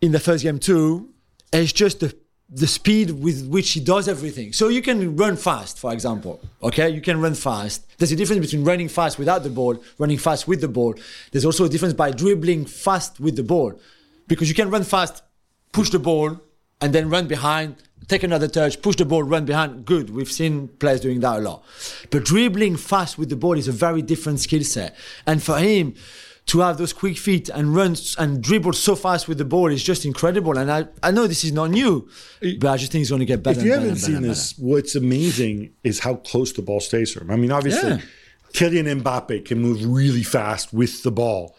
in the first game too. It's just the the speed with which he does everything. So you can run fast, for example. Okay, you can run fast. There's a difference between running fast without the ball, running fast with the ball. There's also a difference by dribbling fast with the ball, because you can run fast, push the ball, and then run behind, take another touch, push the ball, run behind. Good. We've seen players doing that a lot. But dribbling fast with the ball is a very different skill set. And for him to have those quick feet and run and dribble so fast with the ball is just incredible. And I, I know this is not new, but I just think he's going to get better. if you haven't better seen better. this, what's amazing is how close the ball stays him. I mean, obviously, Yeah. Kylian Mbappe can move really fast with the ball,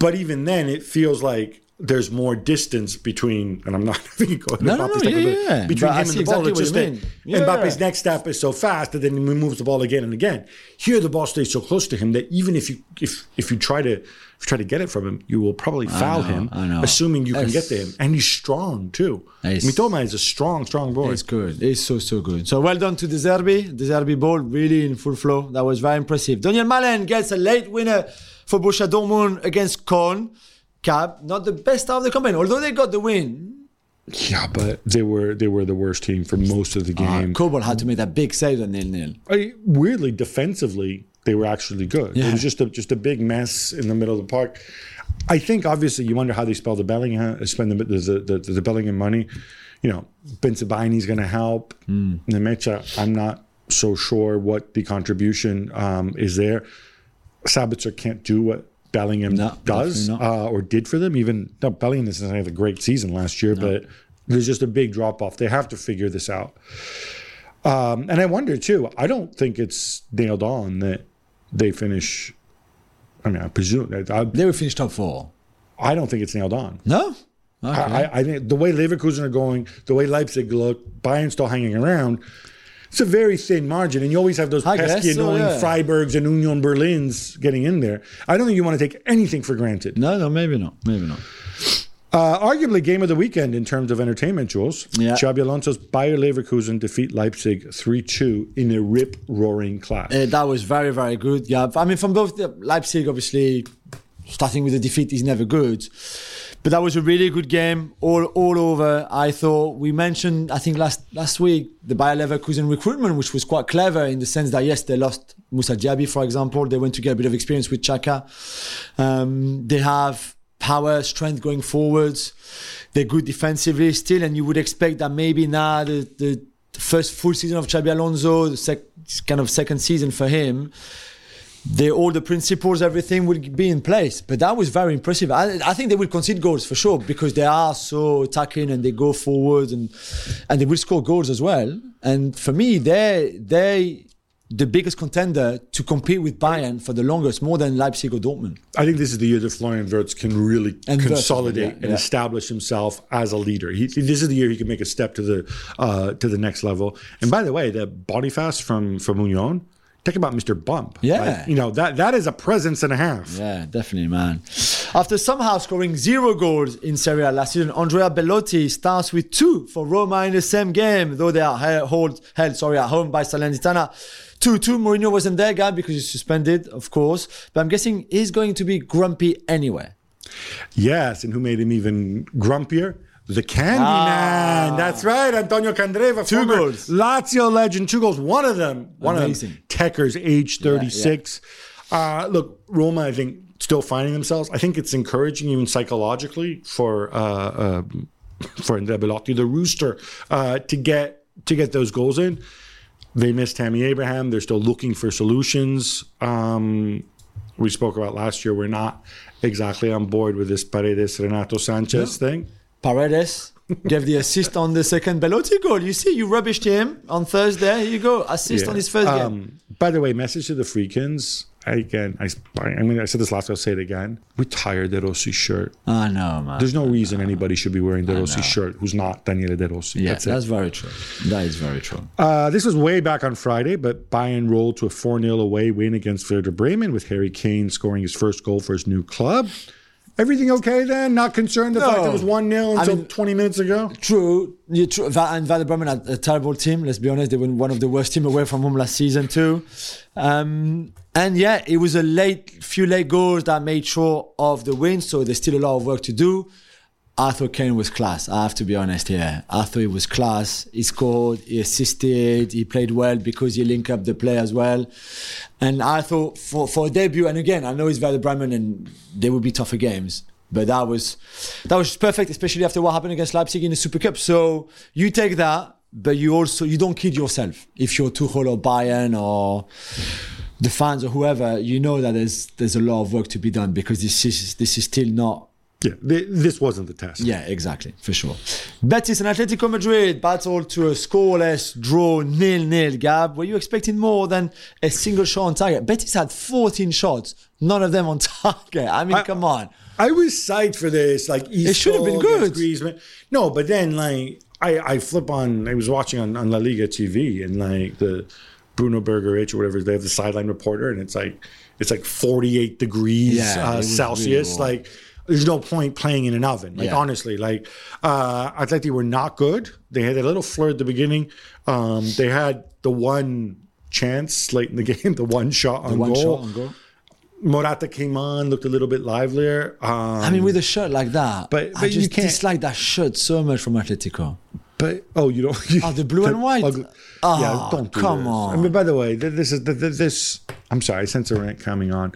but even then, it feels like there's more distance between, and I'm not having you go No, no, no, yeah, yeah. between But him and the ball. exactly It's just that. Yeah. Mbappe's next step is so fast that then he moves the ball again and again. Here, the ball stays so close to him that even if you if if you try to if you try to get it from him, you will probably foul know, him, assuming you can get to him. And he's strong too. Mitoma is a strong, strong boy. It's good. It's so, so good. So well done to De Zerbi. De Zerbi ball really in full flow. That was very impressive. Donyell Malen gets a late winner for Borussia Dortmund against Köln. Gab, not the best out of the campaign, although they got the win. Yeah, but they were they were the worst team for most of the game. Kobel had to make that big save on nil nil. I, weirdly, defensively, they were actually good. It was just a just a big mess in the middle of the park. I think obviously you wonder how they spell the Bellingham, spend the the, the, the Bellingham money. You know, Bensebaini's going to help. Hmm. Nmecha, I'm not so sure what the contribution um, is there. Sabitzer can't do what Bellingham No, does uh, or did for them. Even no, Bellingham doesn't have a great season last year, but there's just a big drop off. They have to figure this out. Um, and I wonder too. I don't think it's nailed on that they finish. I mean, I presume. I, They will finish top four. I don't think it's nailed on. No? Okay. I, I- I think the way Leverkusen are going, the way Leipzig look, Bayern still hanging around. It's a very thin margin, and you always have those I pesky, so, annoying yeah. Freiburgs and Union Berlins getting in there. I don't think you want to take anything for granted. no, no, maybe not. Maybe not. Uh, arguably, game of the weekend in terms of entertainment, Jules. Yeah. Xabi Alonso's Bayer Leverkusen defeat Leipzig 3 2 in a rip roaring clash. Uh, that was very, very good. Yeah, I mean, from both the Leipzig, obviously, starting with a defeat is never good, but that was a really good game all all over. I thought we mentioned, I think last last week, the Bayer Leverkusen recruitment, which was quite clever in the sense that yes, they lost Moussa Diaby, for example. They went to get a bit of experience with Xhaka. Um, they have power, strength going forwards. They're good defensively still, and you would expect that maybe now the, the first full season of Xabi Alonso, the sec- kind of second season for him, they all the principles, everything will be in place. But that was very impressive. I, I think they will concede goals for sure because they are so attacking and they go forward and and they will score goals as well. And for me, they they the biggest contender to compete with Bayern for the longest, more than Leipzig or Dortmund. I think this is the year that Florian Wirtz can really And Wirtz, consolidate yeah, and yeah. establish himself as a leader. He, this is the year he can make a step to the uh, to the next level. And by the way, the Boniface from from Union, talk about Mr. Bump. Yeah. Like, you know that that is a presence and a half. Yeah, definitely, man. After somehow scoring zero goals in Serie A last season, Andrea Bellotti starts with two for Roma in the same game, though they are held, held, sorry, at home by Salernitana. 2-2, Mourinho wasn't there, guy, because he's suspended, of course. But I'm guessing he's going to be grumpy anyway. Yes, and who made him even grumpier? The Candy Ah. Man. That's right, Antonio Candreva. Two goals. Lazio legend. Two goals. One of them. One Amazing. of them. Techers, age 36. Uh, look, Roma, I think, still finding themselves. I think it's encouraging, even psychologically, for uh, uh, for Andrea Bellotti, the rooster, uh, to get to get those goals in. They missed Tammy Abraham. They're still looking for solutions. Um, we spoke about last year. We're not exactly on board with this Paredes Renato Sanchez thing. Paredes gave the assist on the second Bellotti goal. You see, you rubbished him on Thursday. Here you go. Assist Yeah. on his first game. Um, by the way, message to the Friedkins. I, again, I, I mean, I said this last. I'll say it again. We're tired De Rossi shirt. I know, man. There's no reason anybody should be wearing De Rossi shirt who's not Daniele De Rossi. yeah, that's that's, very true. That is very true. Uh, this was way back on Friday, but Bayern rolled to a 4 0 away win against Werder Bremen with Harry Kane scoring his first goal for his new club. Everything okay then? Not concerned the fact No. it was 1 0 I until mean- 20 minutes ago? True, you true. Va- And Werder Bremen are a terrible team. Let's be honest; they were one of the worst team away from home last season too. Um, and yeah, it was a late, few late goals that made sure of the win. So there's still a lot of work to do. Arthur Kane was class. I have to be honest here. Arthur was class. He scored, he assisted, he played well because he linked up the play as well. And I thought for, for a debut, and again, I know it's Werder Bremen and they will be tougher games. But that was that was perfect, especially after what happened against Leipzig in the Super Cup. So you take that, but you also you don't kid yourself. If you're Tuchel or Bayern or the fans or whoever, you know that there's there's a lot of work to be done because this is this is still not Yeah, th- this wasn't the test. yeah, exactly, for sure. Betis and Atletico Madrid battled to a scoreless draw, nil-nil. Gab, were you expecting more than a single shot on target? Betis had 14 shots, none of them on [laughs] target. I mean, I- come on. I was psyched for this. Like East should have been good. No, but then like I, I flip on. I was watching on, on La Liga TV and like the Bruno Bergerich or whatever. They have the sideline reporter, and it's like it's like forty eight degrees Yeah, uh, Celsius. like there's no point playing in an oven. Like Yeah. honestly, like uh, I thought they were not good. They had a little flirt at the beginning. Um, they had the one chance late in the [laughs] game, the one shot on One goal. shot on goal. Morata came on, looked a little bit livelier. Um, I mean, with a shirt like that, But- I but you just can't- dislike that shirt so much from Atletico. But oh, you don't. [laughs] You, Oh, the blue and white? Ugly- Oh, yeah, don't do come this. on. I mean, by the way, this is th- th- this. I'm sorry, I sense a rant coming on.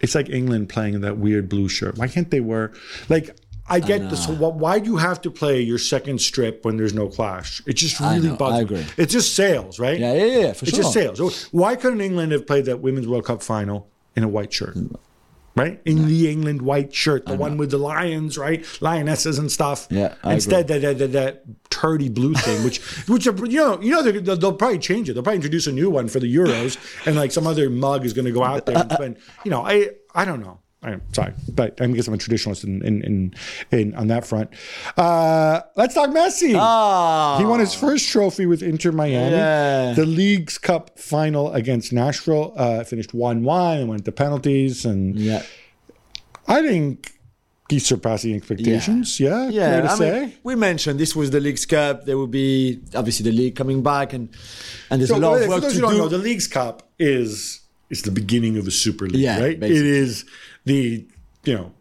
It's like England playing in that weird blue shirt. Why can't they wear like? I get this. wh- Why do you have to play your second strip when there's no clash? It just really bugs I me. agree. It's just sales, right? Yeah, yeah, yeah, for it's sure. just sales. Why couldn't England have played that Women's World Cup final in a white shirt? Mm. Right in the England white shirt, the one with the lions, right, lionesses and stuff. Yeah, I Instead, that, that that that turdy blue thing, which [laughs] which are, you know you know they're- they'll, they'll probably change it. They'll probably introduce a new one for the Euros, and like some other mug is going to go out there and spend. You know, I I don't know. I'm sorry, but I guess I'm a traditionalist in in, in, in on that front. Uh, let's talk Messi. Ah, He won his first trophy with Inter Miami. Yeah. The Leagues Cup final against Nashville uh, finished 1 1 and went to penalties. And yeah. I think he's surpassing expectations. Yeah. Yeah, to I say. mean, we mentioned this was the Leagues Cup. There will be obviously the league coming back, and and there's So, a lot of work those to who don't do. know, the Leagues Cup is is the beginning of a Super League, Yeah, right? It basically. is the, you know,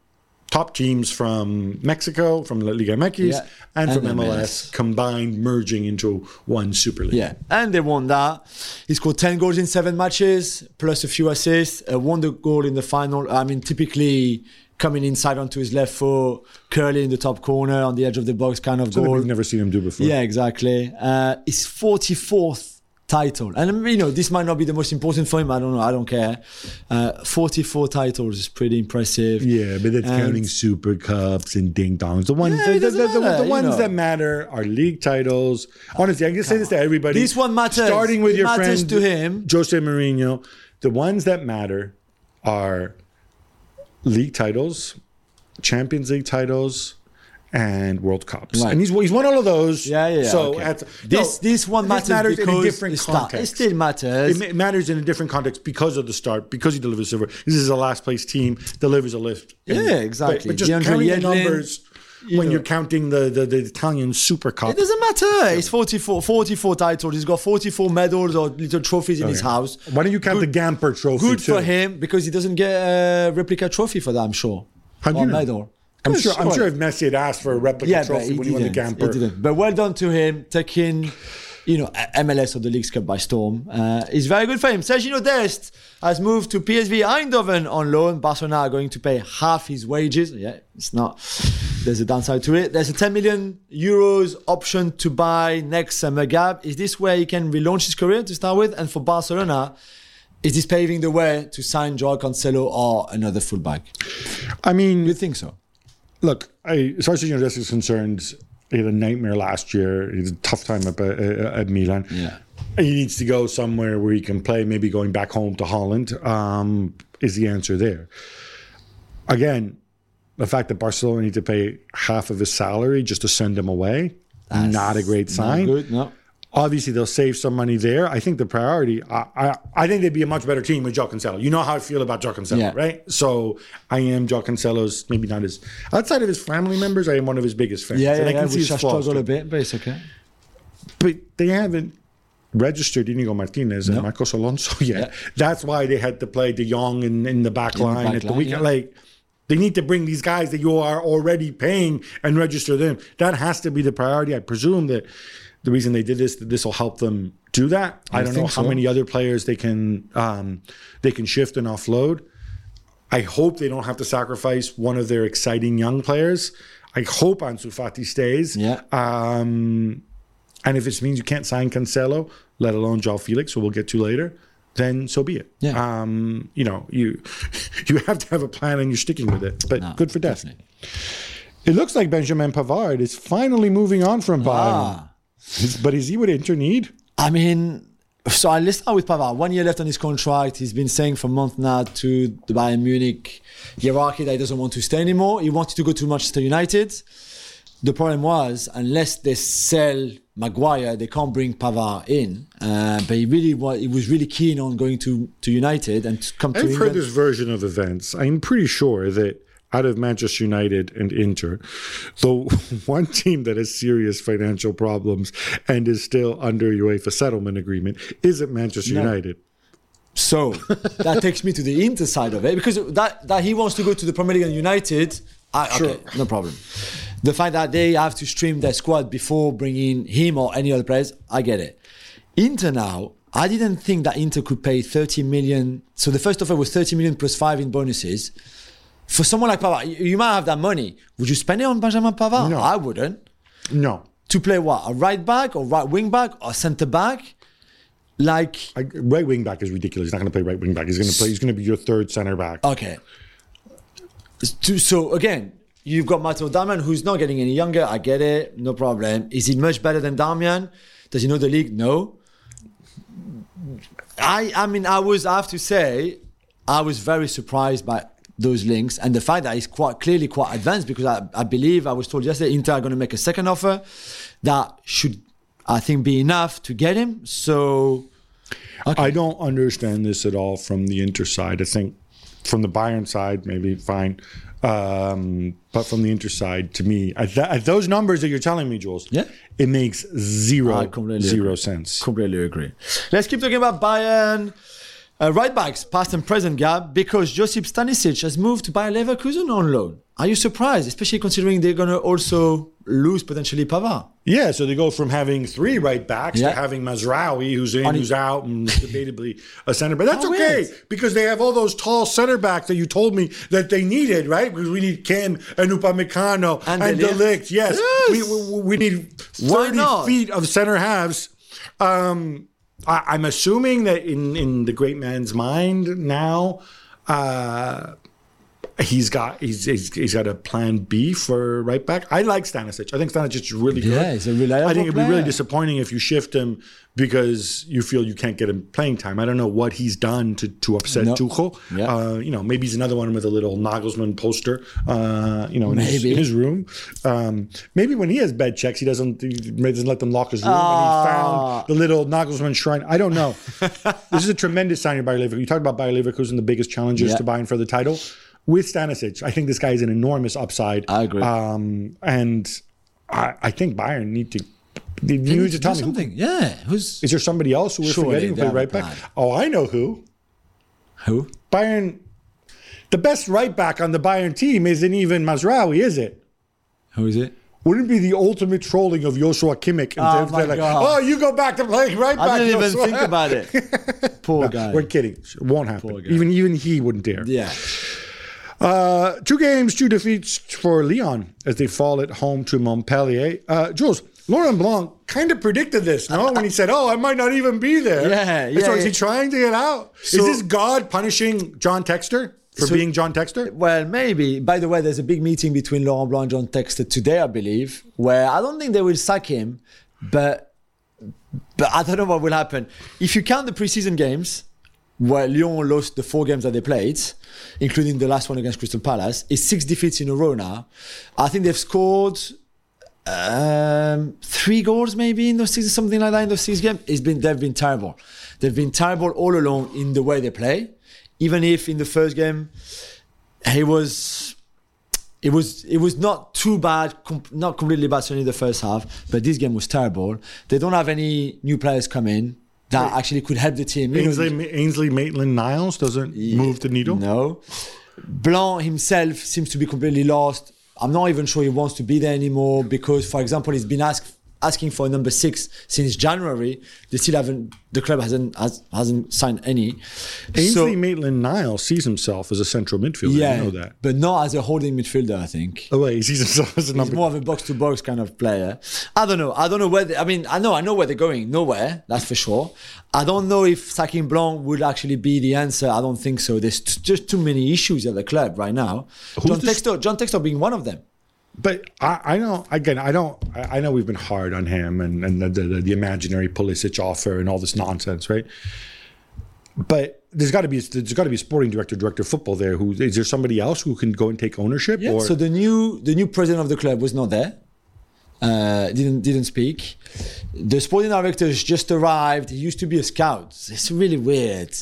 top teams from Mexico, from La Liga MX, Yeah, and, and from MLS, MLS. combined, merging into one Super League. Yeah, and they won that. He scored 10 goals in seven matches, plus a few assists. Uh, won the goal in the final. I mean, typically coming inside onto his left foot, curling in the top corner on the edge of the box kind of Something goal. we've never seen him do before. Yeah, exactly. Uh, his 44th title. And you know, this might not be the most important for him. I don't know. I don't care. Uh, 44 titles is pretty impressive. Yeah, but that's And- counting Super Cups and ding dongs. The ones, Yeah, the, the, the- the- matter, the you ones know. that matter are league titles. Honestly, I can say this to everybody. This one matters. Starting with It your matters friend to him. Jose Mourinho. The ones that matter are league titles, Champions League titles, and World Cups. Right. And he's he's won all of those. Yeah, yeah. yeah, So okay. at, this no, this one this matters, in a different context. It still matters. It matters in a different context because of the start, because he delivers silver. This is a last place team, delivers a lift. And- Yeah, exactly. But, but just DeAndre counting the Yedlin, numbers when know. you're counting the, the, the Italian Super Cup. It doesn't matter. It's 44, 44 titles. He's got 44 medals or little trophies in his house. Why don't you count the Gamper trophy? Good too? for him because he doesn't get a replica trophy for that, I'm sure. How do you know? medal. I'm Yeah, sure. I'm sure if Messi had asked for a replica yeah, but trophy he when he won the didn't. Gamper, He didn't. But well done to him taking, you know, MLS or the Leagues Cup by storm. Uh, it's very good for him. Sergio Dest has moved to PSV Eindhoven on loan. Barcelona are going to pay half his wages. Yeah, it's not. There's a downside to it. There's a 10 million euros option to buy next summer. Gab, is this where he can relaunch his career to start with? And for Barcelona, is this paving the way to sign Joao Cancelo or another fullback? I mean, You think so? Look, I, as far as Dest is concerned, he had a nightmare last year. He had a tough time at, at Milan. Yeah. He needs to go somewhere where he can play, maybe going back home to Holland um, is the answer there. Again, the fact that Barcelona need to pay half of his salary just to send him away, not a great sign. good, no. Obviously, they'll save some money there. I think the priority, I, I, I think they'd be a much better team with Joao Cancelo. You know how I feel about Joao Cancelo, Yeah. right? So I am Joao Cancelo's, maybe not his, outside of his family members, I am one of his biggest fans. Yeah, And yeah, I yeah. can see Which I struggle too. a bit, okay. But they haven't registered Inigo Martinez and No. Marcos Alonso [laughs] yet. Yeah. That's why they had to play De Jong in, in the back the line back at the weekend. yeah. Like, they need to bring these guys that you are already paying and register them. That has to be the priority. I presume that the reason they did this, this will help them do that. I, I don't know how so. many other players they can um, they can shift and offload. I hope they don't have to sacrifice one of their exciting young players. I hope Ansu Fati stays. Yeah. Um, and if it means you can't sign Cancelo, let alone Joao Felix, who we'll get to later, then so be it. Yeah. Um, you know, you [laughs] you have to have a plan and you're sticking with it. But No, good for definitely. It looks like Benjamin Pavard is finally moving on from Bayern. Ah. Is- But is he what Inter need? I mean, so I let's start with Pavard. One year left on his contract. He's been saying for months now to the Bayern Munich hierarchy that he doesn't want to stay anymore. He wanted to go to Manchester United. The problem was, unless they sell Maguire, they can't bring Pavard in. Uh, but he really was, he was really keen on going to, to United and to come to I've England. heard this version of events. I'm pretty sure that out of Manchester United and Inter, the [laughs] one team that has serious financial problems and is still under UEFA settlement agreement isn't Manchester United. So [laughs] that takes me to the Inter side of it because that, that he wants to go to the Premier League and United, I, okay, no problem. The fact that they have to stream their squad before bringing him or any other players, I get it. Inter now, I didn't think that Inter could pay 30 million. So the first offer was 30 million plus five in bonuses. For someone like Pavard, you- might have that money. Would you spend it on Benjamin Pavard? No. I wouldn't. No. To play what? A right back or right wing back or centre back? Like, I, right wing back is ridiculous. He's not going to play right wing back. He's going to play. He's going to be your third center back. Okay. To- So again, you've got Matteo Darmian who's not getting any younger. I get it, no problem. Is he much better than Darmian? Does he know the league? No. I I mean I was I have to say I was very surprised by those links and the fact that he's quite clearly quite advanced because I, I believe I was told yesterday Inter are going to make a second offer that should I think be enough to get him. So I don't understand this at all from the Inter side. I think from the Bayern side, maybe fine. Um, but from the Inter side, to me, at, tha- at those numbers that you're telling me, Jules, Yeah. it makes zero, zero agree. sense. Completely agree. Let's keep talking about Bayern. Uh, right backs, past and present Gab, because Josip Stanisic has moved to Bayer Leverkusen on loan. Are you surprised, especially considering they're going to also lose potentially Pavard? Yeah, so they go from having three right backs Yeah. to having Mazraoui, who's in, who's out, and [laughs] debatably a center. But that's How okay weird. because they have all those tall center backs that you told me that they needed, right? Because we need Kim and Upamecano And and. De Ligt. Yes, Yes. We, we, we need Why 30 feet of center halves. Um, I, I'm assuming that in in the great man's mind now, uh, he's got he's, he's he's got a plan B for right back. I like Stanisic. I think Stanisic is really good. Yeah, he's a reliable I think it'd be really disappointing if you shift him because you feel you can't get him playing time. I don't know what he's done to to upset No. Tuchel. Yeah. Uh, you know, maybe he's another one with a little Nagelsmann poster. Uh, you know, in his, in his room. Um, maybe when he has bed checks, he doesn't he doesn't let them lock his room. Ah. And he found the little Nagelsmann shrine. I don't know. [laughs] this is a tremendous signing by Leverkusen. You talked about Bayer Leverkusen, the biggest challenges Yeah. to Bayern for the title. With Stanisic, I think this guy is an enormous upside. I agree. Um, and I, I think Bayern need to. You They need need to tell me who, something. Yeah, who's is there somebody else who we're forgetting who they played right back? Oh, I know who. who? Bayern. The best right back on the Bayern team isn't even Mazraoui, is it? Who is it? Wouldn't it be the ultimate trolling of Joshua Kimmich? And Oh my like, God. oh, you go back to playing right back. I didn't even Joshua." think about it. [laughs] Poor guy. We're kidding. It won't happen. Even even he wouldn't dare. Yeah. Uh, two games, two defeats for Lyon as they fall at home to Montpellier. Uh, Jules, Laurent Blanc kind of predicted this, no? when he said, "Oh, I might not even be there." Yeah, And so yeah, is he trying to get out? So- is this God punishing John Textor for So- being John Textor? Well, maybe. By the way, there's a big meeting between Laurent Blanc and John Textor today, I believe, where I don't think they will sack him, but but I don't know what will happen. If you count the preseason games, where Lyon lost the four games that they played, including the last one against Crystal Palace, it's six defeats in a row now. I think they've scored um, three goals maybe in those six, something like that in those six games. It's been they've been terrible. They've been terrible all along in the way they play. Even if in the first game he was it was it was not too bad, not completely bad certainly the first half, but this game was terrible. They don't have any new players come in that actually could help the team. You know, Ainsley, Ainsley Maitland Niles doesn't move the needle. no. Blanc himself seems to be completely lost. I'm not even sure he wants to be there anymore because, for example, he's been asked asking for a number six since January. They still haven't. The club hasn't has, hasn't signed any. Ainsley So- Maitland Niles sees himself as a central midfielder. yeah, you know that. but not as a holding midfielder. I think. Oh, wait, he sees himself as a number. He's more of a box to box kind of player. I don't know. I don't know where. They, I mean, I know. I know where they're going. Nowhere. That's for sure. I don't know if sacking Blanc would actually be the answer. I don't think so. There's t- just too many issues at the club right now. John this- Textor. John Textor being one of them. But I, I know again. I don't. I I know we've been hard on him and, and the, the the imaginary Pulisic offer and all this nonsense, right? But there's got to be there's got to be a sporting director, director of football there. Who is there somebody else who can go and take ownership? Yeah. Or so the new the new president of the club was not there. Uh, didn't didn't speak. The sporting director has just arrived. He used to be a scout. It's really weird.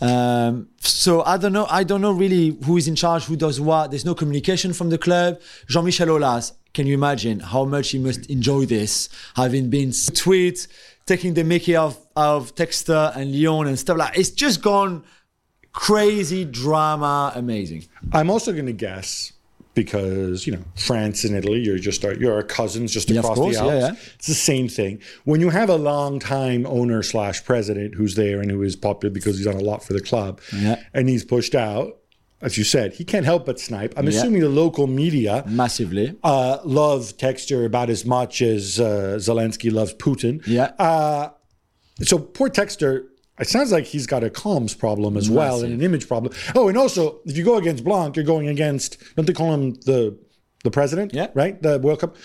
Um, so I don't know. I don't know really who is in charge, who does what. There's no communication from the club. Jean-Michel Aulas. Can you imagine how much he must enjoy this, having been tweet, taking the Mickey of of Textor and Lyon and stuff like. It's just gone crazy drama, amazing. I'm also going to guess because you know France and Italy, you're just you're our cousins just Yeah, across course, the Alps. yeah, yeah. It's the same thing. When you have a long time owner slash president who's there and who is popular because he's done a lot for the club, Yeah. and he's pushed out, as you said, he can't help but snipe. I'm Yeah. assuming the local media Massively. uh, love Textor about as much as uh, Zelensky loves Putin. Yeah. Uh, so poor Textor, it sounds like he's got a comms problem as well and an image problem. Oh, and also if you go against Blanc, you're going against don't they call him the the president? Yeah. Right? The World Cup.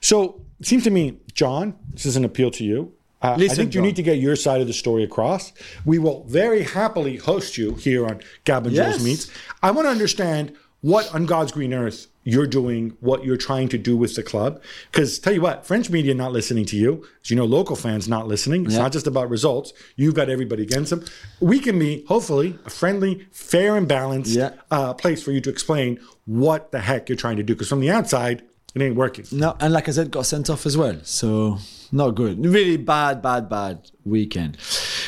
So it seems to me, John, this is an appeal to you. Uh, I think you John. need to get your side of the story across. We will very happily host you here on Gab and Yes. Jules Meets. I want to understand what on God's green earth you're doing, what you're trying to do with the club. Because tell you what, French media not listening to you. As you know, local fans not listening. It's Yeah. not just about results. You've got everybody against them. We can be hopefully a friendly, fair, and balanced Yeah. uh, place for you to explain what the heck you're trying to do. Because from the outside, it ain't working. No, and like I said, got sent off as well. So not good. Really bad, bad, bad weekend.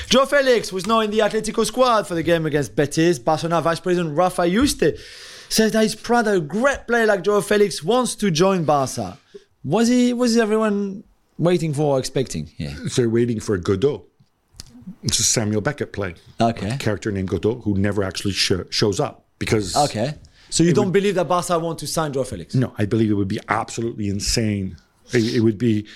Joao Felix was not in the Atletico squad for the game against Betis. Barcelona Vice President Rafa Yuste says that that a great player like Joao Felix wants to join Barca. Was he? Was everyone waiting for or expecting? Yeah. They're waiting for Godot. It's a Samuel Beckett play. Okay. A character named Godot who never actually sho- shows up because. Okay. So you don't believe that Barca want to sign Joao Felix? No, I believe it would be absolutely insane. It, it would be.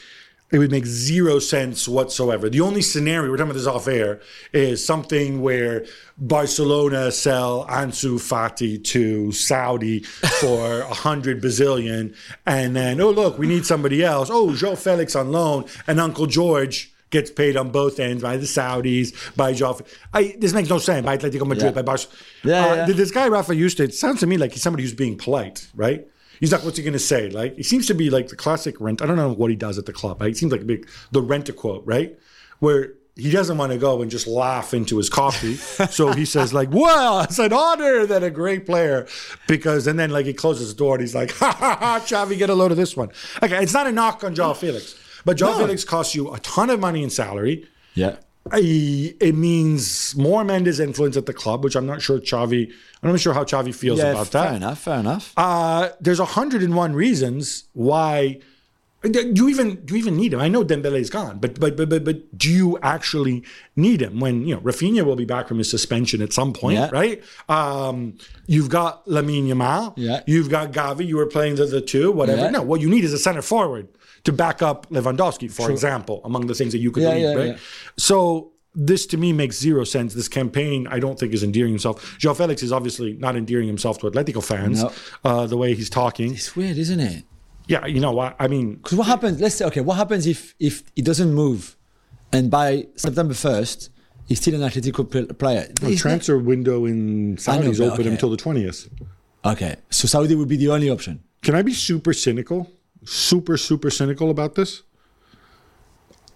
It would make zero sense whatsoever. The only scenario we're talking about this off air is something where Barcelona sell Ansu Fati to Saudi for [laughs] a hundred bazillion, and then oh look, we need somebody else. Oh, Joao Felix on loan, and Uncle George gets paid on both ends by the Saudis, by Joe. I, this makes no sense. By Atletico Madrid, Yeah. by Barcelona. Yeah, uh, yeah. This guy Rafa used to. It sounds to me like he's somebody who's being polite, right? He's like, what's he going to say? Like, he seems to be like the classic rent. I don't know what he does at the club. Right? He seems like a big the rent a quote, right? Where he doesn't want to go and just laugh into his coffee. [laughs] so he says like, well, it's an honor that a great player, because and then like he closes the door and he's like, ha ha ha, Xavi, get a load of this one. Okay, it's not a knock on Joao Felix, but Joao Felix costs you a ton of money in salary. Yeah. I, it means more Mendes influence at the club, which I'm not sure Xavi. I'm not sure how Xavi feels Yeah, about fair that. Fair enough, fair enough. Uh, there's 101 reasons why. Do you even do you even need him? I know Dembele is gone, but but but but, but do you actually need him when you know Rafinha will be back from his suspension at some point, Yeah. right? Um, you've got Lamine Yamal, Yeah. You've got Gavi. You were playing the, the two, whatever. Yeah. No, what you need is a center forward to back up Lewandowski, for example, among the things that you could Yeah, lead, yeah, right? yeah. So this to me makes zero sense. This campaign, I don't think, is endearing himself. Joao Felix is obviously not endearing himself to Atletico fans. No. Uh, the way he's talking, It's weird, isn't it? yeah, you know what? I mean, Because what happens? Let's say, okay, what happens if if he doesn't move, and by September first, he's still an Atletico player? the He's transfer window in Saudi is open okay. until the twentieth. okay, so Saudi would be the only option. Can I be super cynical? Super, super cynical about this?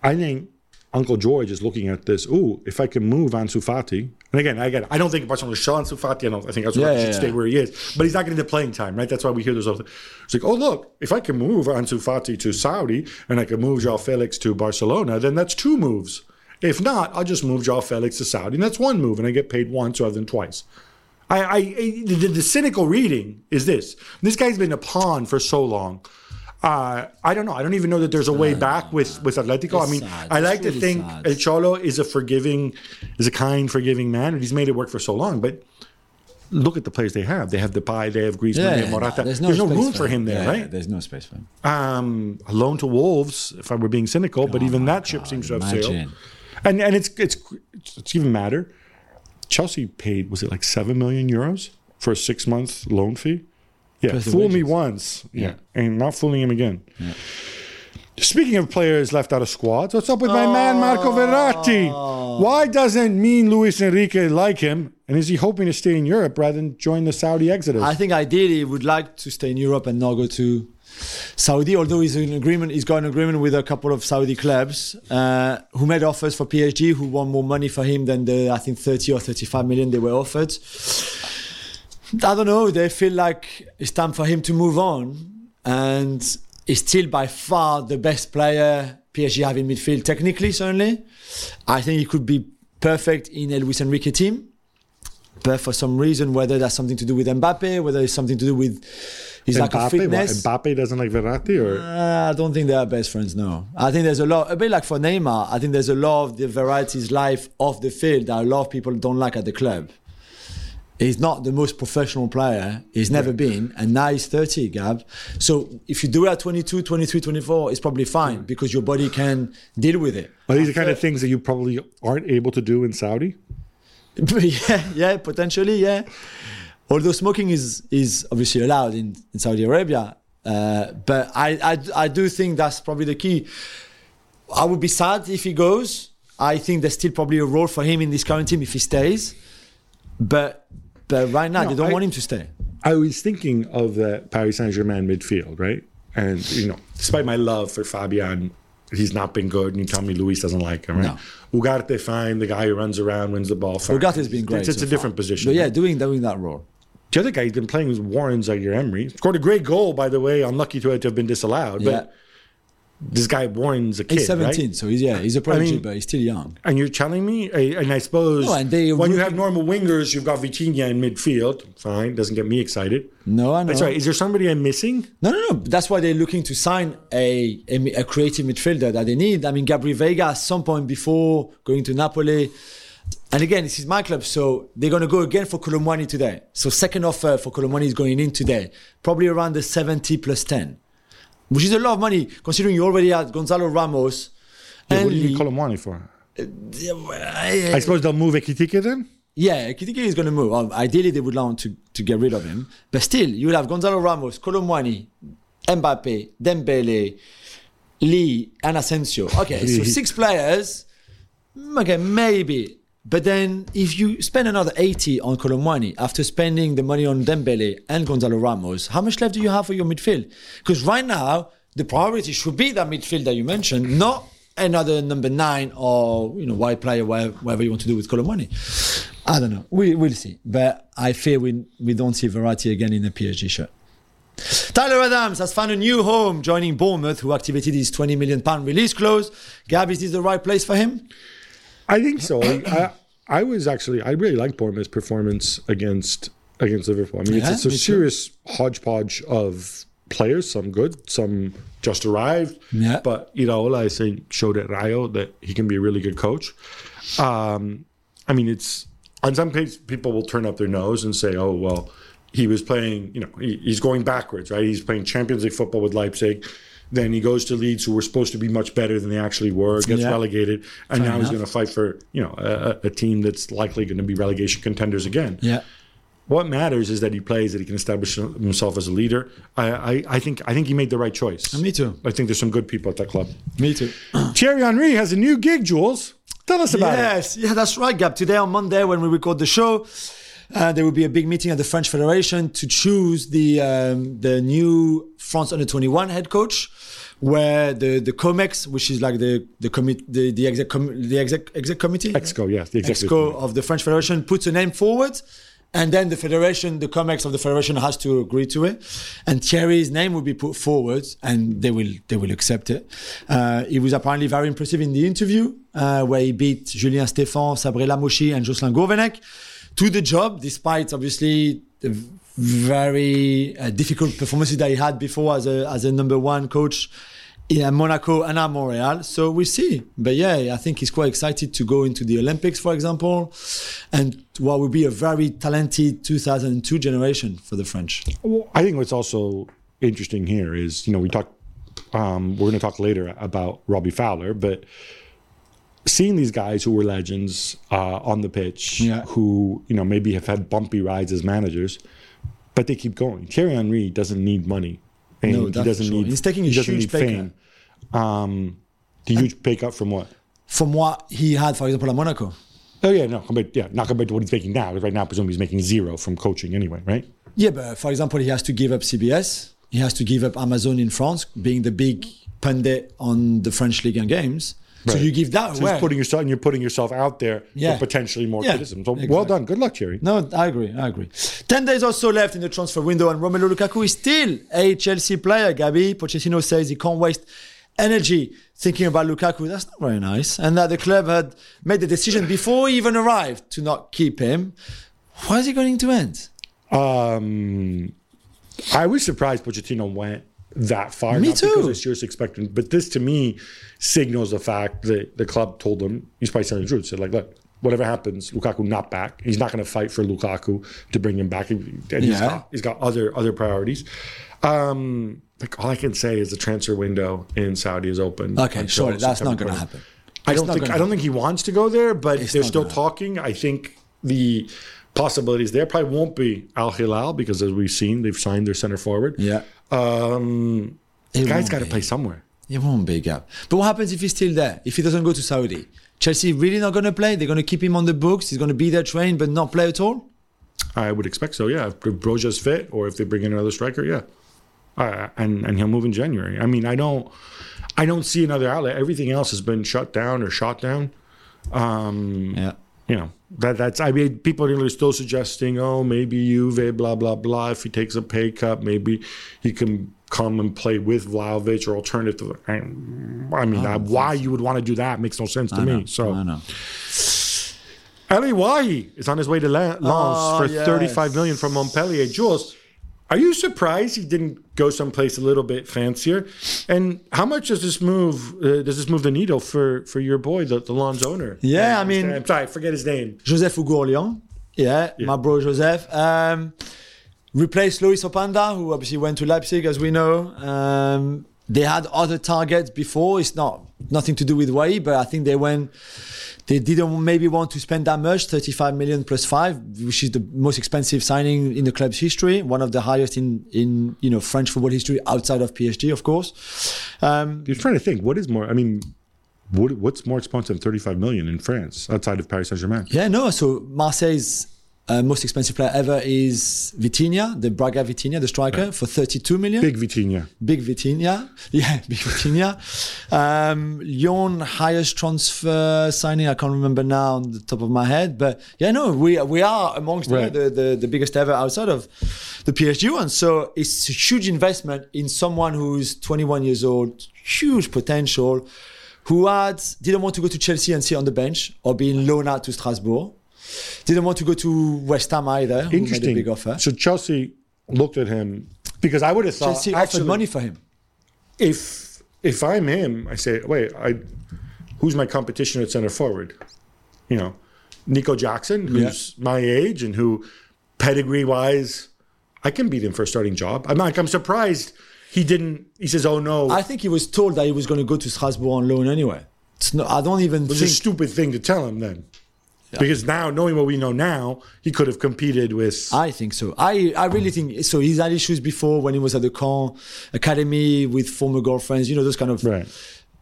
I think Uncle George is looking at this. Ooh, if I can move Ansu Fati, and again, I get, it. I don't think Barcelona should sell Ansu Fati. I don't. I think Ansu Yeah, yeah, should stay where he is, but he's not getting the playing time, right? That's why we hear those. Other, it's like, oh look, if I can move Ansu Fati to Saudi and I can move Joao Felix to Barcelona, then that's two moves. If not, I'll just move Joao Felix to Saudi, and that's one move, and I get paid once rather than twice. I, I, I the, the cynical reading is this: this guy's been a pawn for so long. Uh, I don't know. I don't even know that there's a way back with with Atletico. I mean, sad. I like to think sad. El Cholo is a forgiving, is a kind, forgiving man, and he's made it work for so long. But look at the players they have. They have Depay, they have Griezmann, they have no, Morata. there's there's no, no, room for him there, Yeah, right? There's no space for him. um, loan to Wolves, if I were being cynical, but even that ship seems to have sailed. And and it's it's it's even matter. Chelsea paid was it like seven million euros for a six month loan fee? Yeah, Plus fool me once, yeah, and not fooling him again. Speaking of players left out of squads, what's up with my man Marco Verratti? Why doesn't mean Luis Enrique like him? And is he hoping to stay in Europe rather than join the Saudi exodus? I think ideally he would like to stay in Europe and not go to Saudi. Although he's in agreement, he's got an agreement with a couple of Saudi clubs uh, who made offers for PSG, who want more money for him than the I think 30 or 35 million they were offered. I don't know. They feel like it's time for him to move on, and he's still by far the best player PSG have in midfield. Technically, certainly, I think he could be perfect in a Luis Enrique team. But for some reason, whether that's something to do with Mbappe, whether it's something to do with his lack of Mbappe, what, fitness, Mbappe doesn't like Verratti, or uh, I don't think they are best friends. No, I think there's a lot. A bit like for Neymar, I think there's a lot of the Verratti's life off the field that a lot of people don't like at the club. He's not the most professional player. He's never been, and now he's 30, Gab. So if you do it at 22, 23, 24, it's probably fine because your body can deal with it. are these the kind of things that you probably aren't able to do in Saudi? [laughs] Yeah, yeah, potentially, yeah. Although smoking is is obviously allowed in, in Saudi Arabia, uh, but I, I I do think that's probably the key. I would be sad if he goes. I think there's still probably a role for him in this current team if he stays. But but right now No, they don't I- want him to stay. I was thinking of the Paris Saint Germain midfield, right? And you know, despite my love for Fabian, he's not been good. And you tell me Luis doesn't like him, right? Ugarte, fine, the guy who runs around, wins the ball. Fine. Ugarte's been great. It's, it's so a different far. position. But yeah, right? doing doing that role. the other guy he's been playing was Warren Zaire Emery. Scored a great goal, by the way. Unlucky to have been disallowed, Yeah. This guy Warren's a kid, He's 17, right? so he's yeah, he's a prodigy, mean- but he's still young. And you're telling me, and I suppose No, and they- when you have normal wingers, you've got Vitinha in midfield. Fine, doesn't get me excited. No, I know. That's right. Is there somebody I'm missing? No, no, no. That's why they're looking to sign a, a, a creative midfielder that they need. I mean, Gabri Veiga at some point before going to Napoli. And again, this is my club, so they're going to go again for Kolo Muani today. So second offer for Kolo Muani is going in today, probably around the 70 plus 10. Which is a lot of money considering you already had Gonzalo Ramos. Yeah, and what do you Lee. need Kolo Muani for? I, I suppose they'll move Ekitike then? Yeah, Kitike is going to move. Um, ideally, they would want to, to get rid of him. But still, you will have Gonzalo Ramos, Kolo Muani, Mbappe, Dembele, Lee, and Asensio. Okay, so six players. Mm, Okay, maybe. But then if you spend another 80 on Kolo Muani after spending the money on Dembele and Gonzalo Ramos, how much left do you have for your midfield? Because right now, the priority should be that midfield that you mentioned, not another number nine or you know wide player, whatever, you want to do with Kolo Muani. I don't know. We, we'll see. But I fear we, we don't see Verratti again in a PSG shirt. Tyler Adams has found a new home joining Bournemouth, who activated his 20 million pound release clause. Gab, is this the right place for him? I think so. I, I was actually I really liked Bournemouth's performance against against Liverpool. I mean, Yeah, it's, it's a me too. serious hodgepodge of players. Some good, some just arrived. Yeah. But Iraola, I think, showed at Rayo that he can be a really good coach. Um, I mean, it's on some cases people will turn up their nose and say, "Oh, well, he was playing. You know, he, he's going backwards, right? He's playing Champions League football with Leipzig." Then he goes to Leeds, who were supposed to be much better than they actually were, gets Yeah. relegated, and Fair now he's going to fight for you know a, a team that's likely going to be relegation contenders again. Yeah. What matters is that he plays, that he can establish himself as a leader. I, I, I think I think he made the right choice. Me too. I think there's some good people at that club. Me too. [clears throat] Thierry Henry has a new gig, Jules. Tell us about it. Yes, yeah, that's right, Gab. Today on Monday, when we record the show, uh, there will be a big meeting at the French Federation to choose the um, the new France Under 21 head coach. Where the the Comex, which is like the the commit the the exec com- the exec exec committee, Exco, yes, the executive Exco of the French Federation puts a name forward, and then the federation, the Comex of the federation has to agree to it, and Thierry's name will be put forward, and they will they will accept it. Uh, he was apparently very impressive in the interview uh, where he beat Julien Stéphan, Sabri Lamouchi, and Jocelyn Gourvennec to the job, despite obviously the very uh, difficult performances that he had before as a as a number one coach in Monaco and at Montreal. So we'll see. But yeah, I think he's quite excited to go into the Olympics, for example, and what will be a very talented 2002 generation for the French. I think what's also interesting here is, you know, we talk. Um, we're going to talk later about Robbie Fowler, but seeing these guys who were legends uh, on the pitch, Yeah. who you know maybe have had bumpy rides as managers, but they keep going. Thierry Henry doesn't need money, and No, he doesn't sure. need. He's taking a he huge need pay fame. Um, the huge pay cut from what? From what he had, for example, at Monaco. Oh yeah, no, compared, yeah, not compared to what he's making now. Right now, presumably he's making zero from coaching anyway, right? Yeah, but for example, he has to give up CBS. He has to give up Amazon in France, being the big pundit on the French league and games. So you give that So away. you're putting yourself and you're putting yourself out there Yeah. for potentially more Yeah, criticism. So well done, good luck, Thierry. No, I agree. I agree. Ten days or so left in the transfer window, and Romelu Lukaku is still a Chelsea player. Gabi Pochettino says he can't waste energy thinking about Lukaku. That's not very nice. And that the club had made the decision before he even arrived to not keep him. Why is he going to end? Um, I was surprised Pochettino went that far. Me not Because too. I sure was expecting, but this to me signals the fact that the club told him he's probably telling the truth. Said like, look, whatever happens, Lukaku not back. He's not going to fight for Lukaku to bring him back. And he's Yeah. got he's got other other priorities. Um, like all I can say is the transfer window in Saudi is open. Okay, sure, that's not going to happen. I don't think I don't think he wants to go there, but It's they're still talking. I think the possibilities there probably won't be Al Hilal because as we've seen, they've signed their center forward. Yeah. Um, It guy's got to play somewhere. It won't be Gab. But what happens if he's still there? If he doesn't go to Saudi? Chelsea really not going to play? They're going to keep him on the books. He's going to be there trained but not play at all? I would expect so. Yeah, if Broja's fit, or if they bring in another striker, yeah, uh, and and he'll move in January. I mean, I don't, I don't see another outlet. Everything else has been shut down or shot down. Um, Yeah. You know that that's I mean people are still suggesting oh maybe Juve blah blah blah. If he takes a pay cut maybe he can come and play with Vlahovic or alternative I, I mean uh, why you would want to do that makes no sense to me so. I know. Elye Wahi is on his way to Lens Oh, for yes. 35 million from Montpellier. Jules are you surprised he didn't go someplace a little bit fancier and how much does this move uh, does this move the needle for for your boy the, the Lens owner Yeah, I mean- I'm sorry forget his name Joseph Oughourlian. Yeah, my bro Joseph. Um, replaced Lois Openda, who obviously went to Leipzig, as we know. Um, they had other targets before. It's not nothing to do with Wahi, but I think they went. They didn't maybe want to spend that much, 35 million plus five, which is the most expensive signing in the club's history, one of the highest in in you know French football history outside of PSG, of course. Um, You're trying to think what is more. I mean, what, what's more expensive than 35 million in France outside of Paris Saint Germain? Yeah, no. So Marseille's uh, most expensive player ever is Vitinha, the Braga Vitinha, the striker, for 32 million. Big Vitinha. Big Vitinha. [laughs] Yeah, Big Vitinha. Um, Lyon highest transfer signing. I can't remember now on the top of my head, but yeah, no, we we are amongst Right. the, the the biggest ever outside of the PSG one. So it's a huge investment in someone who's 21 years old, huge potential, who had didn't want to go to Chelsea and sit on the bench or being loaned out to Strasbourg. Didn't want to go to West Ham either. Who made a Interesting. big offer. So Chelsea looked at him because I would have thought Chelsea actually, money for him. if if I'm him, I say, wait, I who's my competition at center forward? You know, Nico Jackson, who's my age and who pedigree wise, I can beat him for a starting job. I'm like, I'm surprised he didn't. He says, oh no, I think he was told that he was going to go to Strasbourg on loan anyway. It's no, I don't even it was think. a stupid thing to tell him then. Because now, knowing what we know now, he could have competed with. I think so. I, I really think so. He's had issues before when he was at the Caen academy with former girlfriends. You know those kind of. right.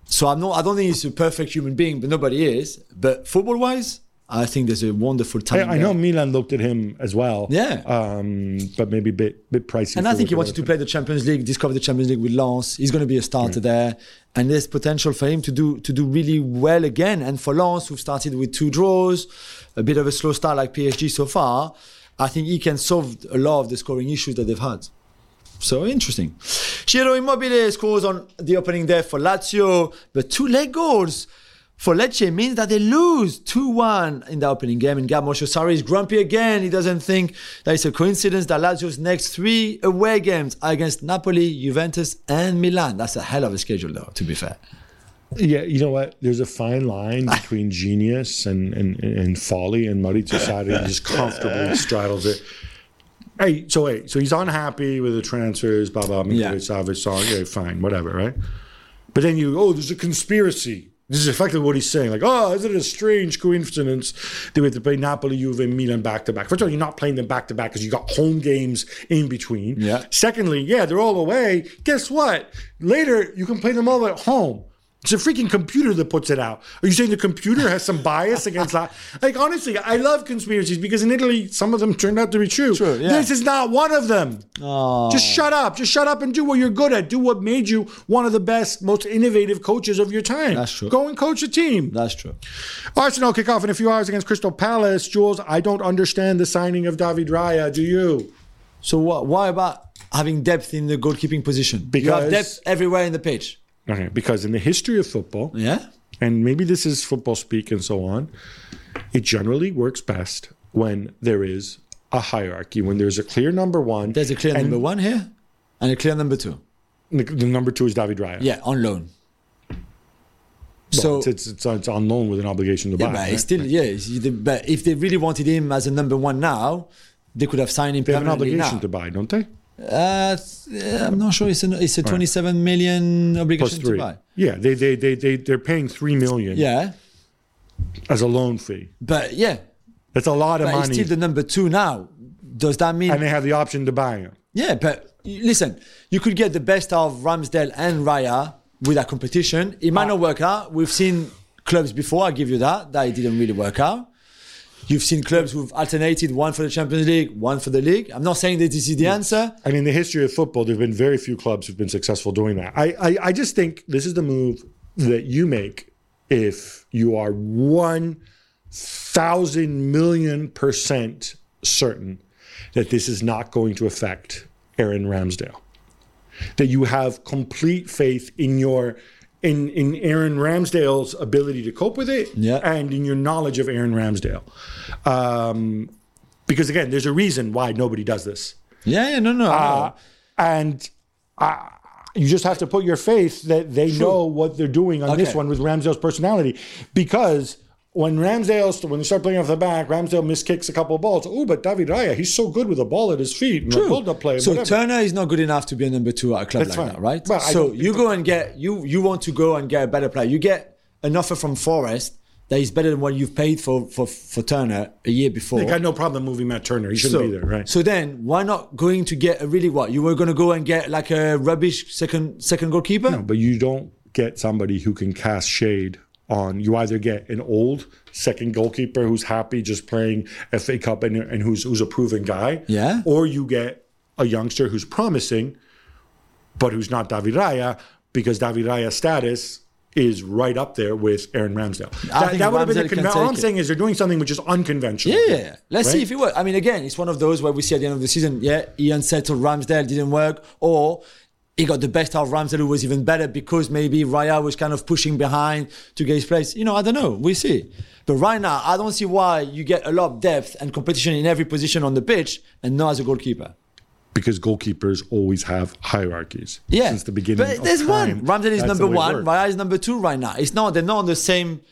So I'm not. I don't think he's a perfect human being, but nobody is. But football wise, I think there's a wonderful I, talent. I know. Milan looked at him as well. Yeah. Um, but maybe a bit bit pricey. And I think he wanted to play the Champions League, discover the Champions League with Lens. He's going to be a starter there, and there's potential for him to do to do really well again. And for Lens, who've started with two draws, a bit of a slow start like PSG so far, I think he can solve a lot of the scoring issues that they've had. So interesting. Ciro Immobile scores on the opening day for Lazio, but two late goals for Lecce means that they lose 2-1 in the opening game. And Gab Sarri is grumpy again. He doesn't think that it's a coincidence that Lazio's next three away games are against Napoli, Juventus, and Milan. That's a hell of a schedule, though, to be fair. Yeah, you know what? There's a fine line [laughs] between genius and, and, and folly, and Maurizio Sarri just comfortably [laughs] straddles it. Hey, so wait, so he's unhappy with the transfers, blah blah. Yeah. Mitrovic, Savic, song, yeah, fine, whatever, right? But then you, oh, there's a conspiracy. This is effectively what he's saying. Like, oh, isn't it a strange coincidence that we have to play Napoli, Juve, and Milan back to back? First of all, you're not playing them back to back because you got home games in between. Yeah. Secondly, yeah, they're all away. Guess what? Later, you can play them all at home. It's a freaking computer that puts it out. Are you saying the computer has some bias against that? Like, honestly, I love conspiracies because in Italy, some of them turned out to be true. True, yeah. This is not one of them. Just shut up. Just shut up and do what you're good at. Do what made you one of the best, most innovative coaches of your time. That's true. Go and coach a team. That's true. Arsenal kick off in a few hours against Crystal Palace. Jules, I don't understand the signing of David Raya. Do you? So what, why about having depth in the goalkeeping position? Because you have depth everywhere in the pitch. Okay, because in the history of football, Yeah? and maybe this is football speak and so on, it generally works best when there is a hierarchy, when there's a clear number one. There's a clear number one here and a clear number two. The, the number two is David Raya. Yeah, on loan. Well, so it's, it's, it's, on loan with an obligation to Yeah, buy. but right? it's still yeah. But if they really wanted him as a number one now, they could have signed him they have an obligation now. to buy, don't they? Uh, I'm not sure. It's a it's a 27 million Plus obligation to buy. Yeah, they, they, they, they, they're paying three million Yeah, as a loan fee. but yeah, That's a lot of but he's money. still the number two now. Does that mean? and they have the option to buy him. yeah, but listen, you could get the best of Ramsdale and Raya with that competition. It might not work out. We've seen clubs before. I give you that that it didn't really work out. You've seen clubs who've alternated one for the Champions League, one for the league. I'm not saying that this is the hmm. answer. And in the history of football, there have been very few clubs who've been successful doing that. I, I, I just think this is the move that you make if you are 1,000 million percent certain that this is not going to affect Aaron Ramsdale. That you have complete faith in your in in Aaron Ramsdale's ability to cope with it Yeah. and in your knowledge of Aaron Ramsdale. Um, because again, there's a reason why nobody does this. Yeah, yeah, no, no. I. Uh, and uh, you just have to put your faith that they know what they're doing on this one with Ramsdale's personality. Because when Ramsdale, when they start playing off the back, Ramsdale miskicks a couple of balls. Oh, but David Raya, he's so good with the ball at his feet. And True. Up play. So whatever. Turner is not good enough to be a number two at a club That's like fine. that, right? But so you go and get you you want to go and get a better player. You get an offer from Forest that is better than what you've paid for for, for Turner a year before. They got no problem moving Matt Turner. He shouldn't so, be there, right? so then why not going to get a really what? You were going to go and get like a rubbish second second goalkeeper? No, but you don't get somebody who can cast shade on. You either get an old second goalkeeper who's happy just playing FA Cup and, and who's who's a proven guy, Yeah. or you get a youngster who's promising, but who's not David Raya because David Raya's status is right up there with Aaron Ramsdale. I think would have been the conven- All I'm it. saying is they're doing something which is unconventional. Yeah, yeah, yeah. Let's see if it works. I mean, again, it's one of those where we see at the end of the season, yeah, Ian settled Ramsdale didn't work, or he got the best out of Ramsdale, who was even better because maybe Raya was kind of pushing behind to get his place. You know, I don't know. We see. But right now, I don't see why you get a lot of depth and competition in every position on the pitch and not as a goalkeeper. because goalkeepers always have hierarchies. Yeah, since the beginning. But there's time, one. Ramsdale is number the way it one. Raya is number two right now. It's not. They're not on the same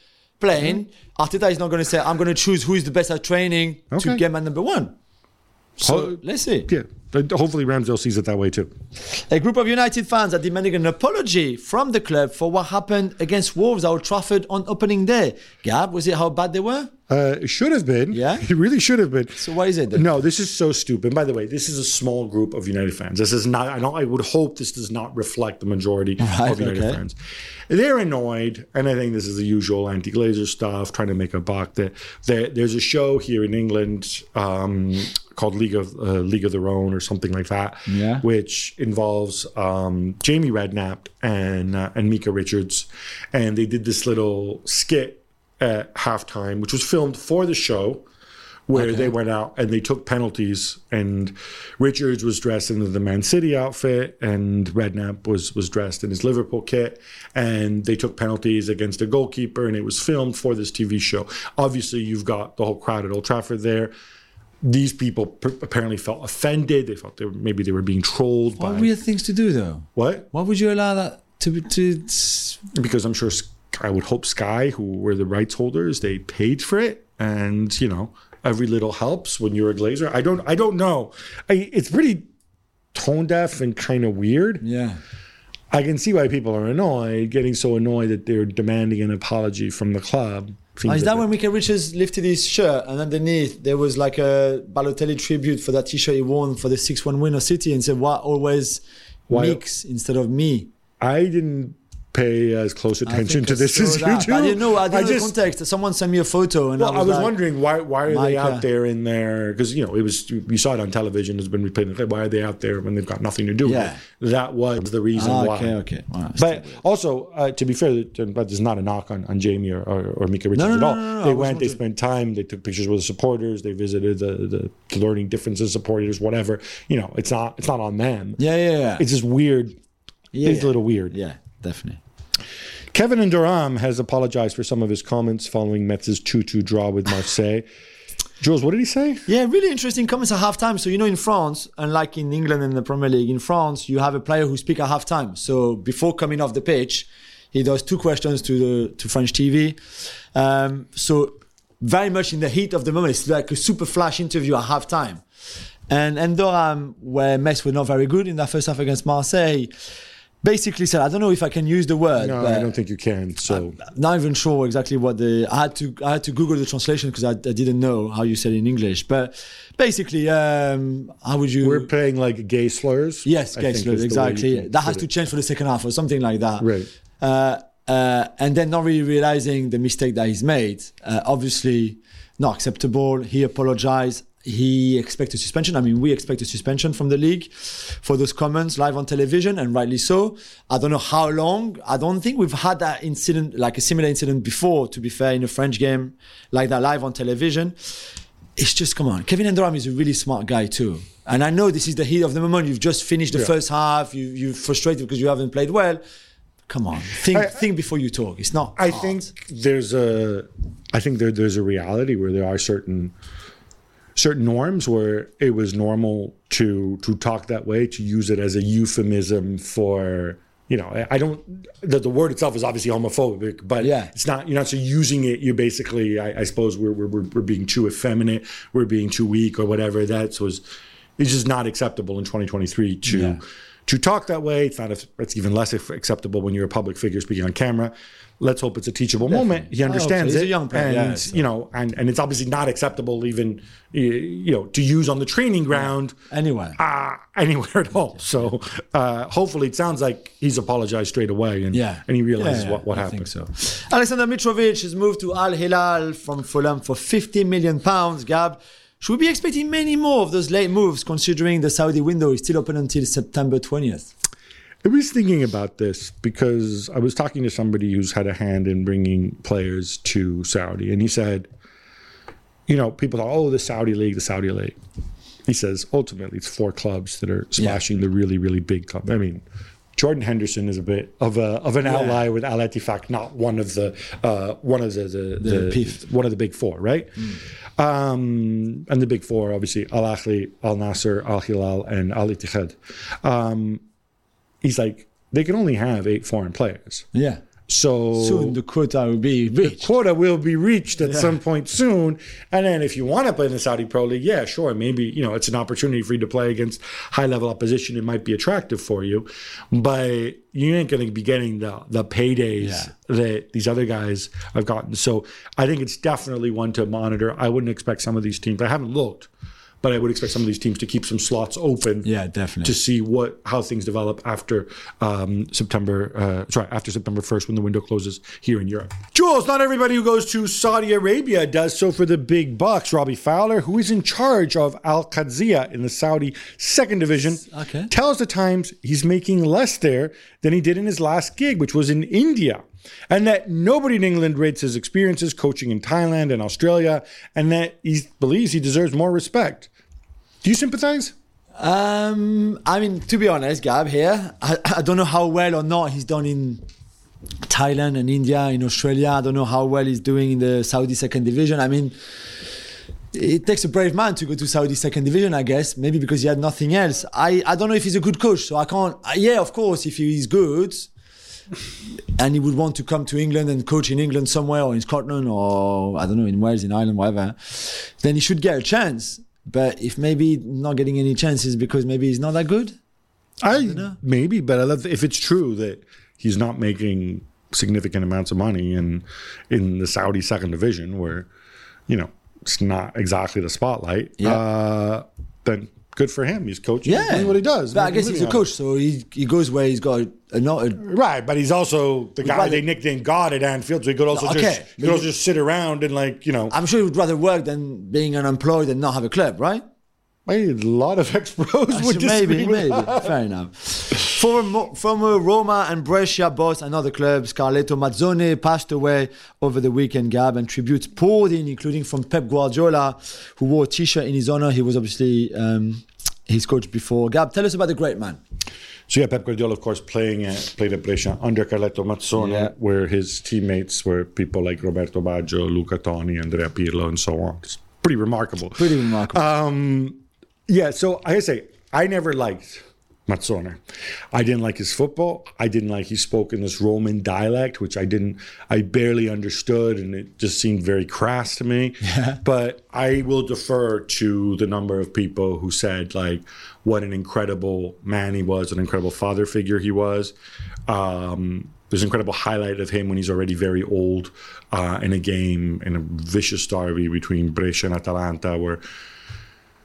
plane. Mm-hmm. Arteta is not going to say, "I'm going to choose who is the best at training to get my number one." So Ho- let's see. Yeah, hopefully Ramsdale sees it that way too. A group of United fans are demanding an apology from the club for what happened against Wolves at Old Trafford on opening day. Gab, was it how bad they were? Uh, it should have been. Yeah? [laughs] it really should have been. So why is it then? No, this is so stupid. By the way, this is a small group of United fans. This is not. I don't. I would hope this does not reflect the majority [laughs] Right, of United okay. fans. They're annoyed, and I think this is the usual anti-Glazer stuff, trying to make a buck. That there, there's a show here in England um, called League of uh, League of Their Own or something like that, Yeah. which involves um, Jamie Redknapp and uh, and Micah Richards, and they did this little skit at halftime, which was filmed for the show, where they went out and they took penalties. And Richards was dressed in the Man City outfit, and Redknapp was was dressed in his Liverpool kit, and they took penalties against a goalkeeper, and it was filmed for this TV show. Obviously, you've got the whole crowd at Old Trafford there. These people p- apparently felt offended. They felt they were, maybe they were being trolled What by weird things to do, though. what? Why would you allow that to be to? because I'm sure I would hope Sky, who were the rights holders, they paid for it, and you know every little helps when you're a Glazer. I don't, I don't know. I, it's pretty tone deaf and kind of weird. Yeah. I can see why people are annoyed, getting so annoyed that they're demanding an apology from the club. A that when Micah Richards lifted his shirt and underneath there was like a Balotelli tribute for that T-shirt he won for the six-one win of City and said, "Why always Why- mix instead of me?" I didn't pay as close attention to this as you that, do. I didn't know. I didn't know just- the context. Someone sent me a photo, and Well, I was, like, wondering why why are they out there in there? Because you know it was you saw it on television. It's been replayed. in the clip. Why are they out there when they've got nothing to do Yeah. That was the reason Ah, why. okay, okay. But also, uh, to be fair, but there's not a knock on, on Jamie or, or, or Micah Richards no, at all. no, no, no, They went, they spent time, they took pictures with the supporters, they visited the, the learning differences supporters, whatever. You know, it's not it's not on them. yeah, yeah, yeah. It's just weird. yeah, it's a little weird. Yeah, definitely. Kevin N'Doram has apologized for some of his comments following Metz's 2-2 draw with Marseille. Jules, what did he say? Yeah, really interesting comments at halftime. So you know, in France, unlike in England and the Premier League, in France you have a player who speaks at halftime. So before coming off the pitch, he does two questions to the to French TV. Um, so very much in the heat of the moment, it's like a super flash interview at halftime. And N'Doram, where Metz were not very good in that first half against Marseille, basically said, I don't know if I can use the word. No, I don't think you can. So not even sure exactly what the I had to I had to Google the translation because I, I didn't know how you said it in English. But basically, um, how would you? we're playing like gay slurs. yes, gay slurs, is the way you exactly. That has put to change for the second half or something like that. Right. Uh, uh, and then not really realizing the mistake that he's made. Uh, obviously, not acceptable. He apologized. He expects a suspension. I mean, we expect a suspension from the league for those comments live on television, and rightly so. I don't know how long. I don't think we've had that incident, like a similar incident before, to be fair, in a French game like that live on television. It's just, come on. Kevin N'Doram is a really smart guy, too. And I know this is the heat of the moment. You've just finished the Yeah. first half. You, you're frustrated because you haven't played well. Come on, think I- think before you talk. It's not. I hard. think there's a, I think there, there's a reality where there are certain, certain norms where it was normal to to talk that way, to use it as a euphemism for you know, I- don't. The, the word itself is obviously homophobic, but Yeah. it's not. You're not so using it. You're basically, I, I suppose, we're, we're we're we're being too effeminate. We're being too weak, or whatever. That was, it's just not acceptable in 2023 to Yeah. to talk that way. It's not. It's even less acceptable when you're a public figure speaking on camera. Let's hope it's a teachable moment. He understands He's it, a young and yeah, so- you know, and and it's obviously not acceptable even you know to use on the training ground Anyway. uh, anywhere at all. So uh, hopefully, it sounds like he's apologized straight away, and Yeah. and he realizes Yeah, what, what I happened. so. Alexander Mitrovic has moved to Al Hilal from Fulham for 50 million pounds. Gab, should we be expecting many more of those late moves considering the Saudi window is still open until September 20th? I was thinking about this because I was talking to somebody who's had a hand in bringing players to Saudi, and he said, you know, people thought, oh, the Saudi league, the Saudi league. He says ultimately it's four clubs that are smashing the really, really big club. I mean, Jordan Henderson is a bit of a of an outlier with Al Ettifaq, not one of the uh, one of the the, the, PIF. one of the big four, right? Um, and the big four, obviously, Al Ahli, Al Nassr, Al Hilal, and Al Ittihad. Um, he's like, they can only have eight foreign players. Yeah. So Soon the quota will be reached. quota will be reached at some point soon. And then if you want to play in the Saudi Pro League, yeah, sure, maybe you know it's an opportunity for you to play against high level opposition. It might be attractive for you, but you ain't going to be getting the the paydays Yeah. that these other guys have gotten. So I think it's definitely one to monitor. I wouldn't expect some of these teams. I haven't looked. But I would expect some of these teams to keep some slots open, Yeah, definitely. to see what how things develop after um, September. Uh, sorry, after September first, when the window closes here in Europe. Jules, not everybody who goes to Saudi Arabia does so for the big bucks. Robbie Fowler, who is in charge of Al Qadsiya in the Saudi second division, Okay. tells the Times he's making less there than he did in his last gig, which was in India. And that nobody in England rates his experiences coaching in Thailand and Australia, and that he believes he deserves more respect. Do you sympathize? Um, I mean, to be honest, Gab, here, I, I don't know how well or not he's done in Thailand and India, in Australia. I don't know how well he's doing in the Saudi second division. I mean, it takes a brave man to go to Saudi second division, I guess. Maybe because he had nothing else. I, I don't know if he's a good coach, so I can't. yeah, of course, if he's good, and he would want to come to England and coach in England somewhere or in Scotland or I don't know in Wales, in Ireland, whatever, then he should get a chance. But if maybe not getting any chances because maybe he's not that good, I maybe, but I love if it's true that he's not making significant amounts of money in in the Saudi second division, where you know it's not exactly the spotlight. Yeah. Uh, then good for him. He's coaching. yeah, doing what he does. But I guess he's a coach, so he he goes where he's got a, not a Right, but he's also the guy rather- they nicknamed God at Anfield, so he could also Okay, just he could also just sit around and like you know. I'm sure he would rather work than being unemployed and not have a club, right? A lot of [laughs] ex pros would So maybe, disagree with maybe. that. Fair enough. Former, former Roma and Brescia boss, another club, Carletto Mazzone, passed away over the weekend, Gab, and tributes poured in, including from Pep Guardiola, who wore a t-shirt in his honor. He was obviously um, his coach before. Gab, tell us about the great man. So yeah, Pep Guardiola, of course, playing at, played at Brescia under Carletto Mazzone, Yeah. where his teammates were people like Roberto Baggio, Luca Toni, Andrea Pirlo, and so on. It's pretty remarkable. Pretty remarkable. Um, yeah, so I say I never liked Mazzone. I didn't like his football. I didn't like he spoke in this Roman dialect, which I didn't, I barely understood, and it just seemed very crass to me. [laughs] But I will defer to the number of people who said like what an incredible man he was, an incredible father figure he was. Um, there's an incredible highlight of him when he's already very old uh, in a game in a vicious derby between Brescia and Atalanta, where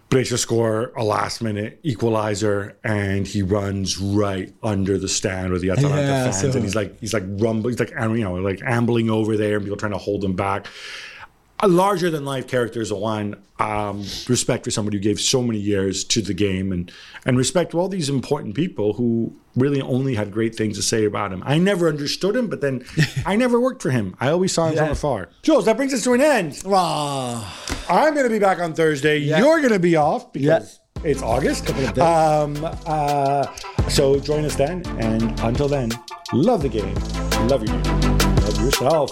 Brescia score a last minute equalizer and he runs right under the stand with the Atalanta Yeah, fans so- and he's like he's like rumbling he's like you know like ambling over there and people trying to hold him back. A larger than life character is a one. Um, respect for somebody who gave so many years to the game and and respect to all these important people who really only had great things to say about him. I never understood him, but then I never worked for him. I always saw him from afar. Jules, that brings us to an end. Ah, I'm going to be back on Thursday. You're going to be off because it's August. Um, uh, so join us then. And until then, love the game, love your game, love yourself.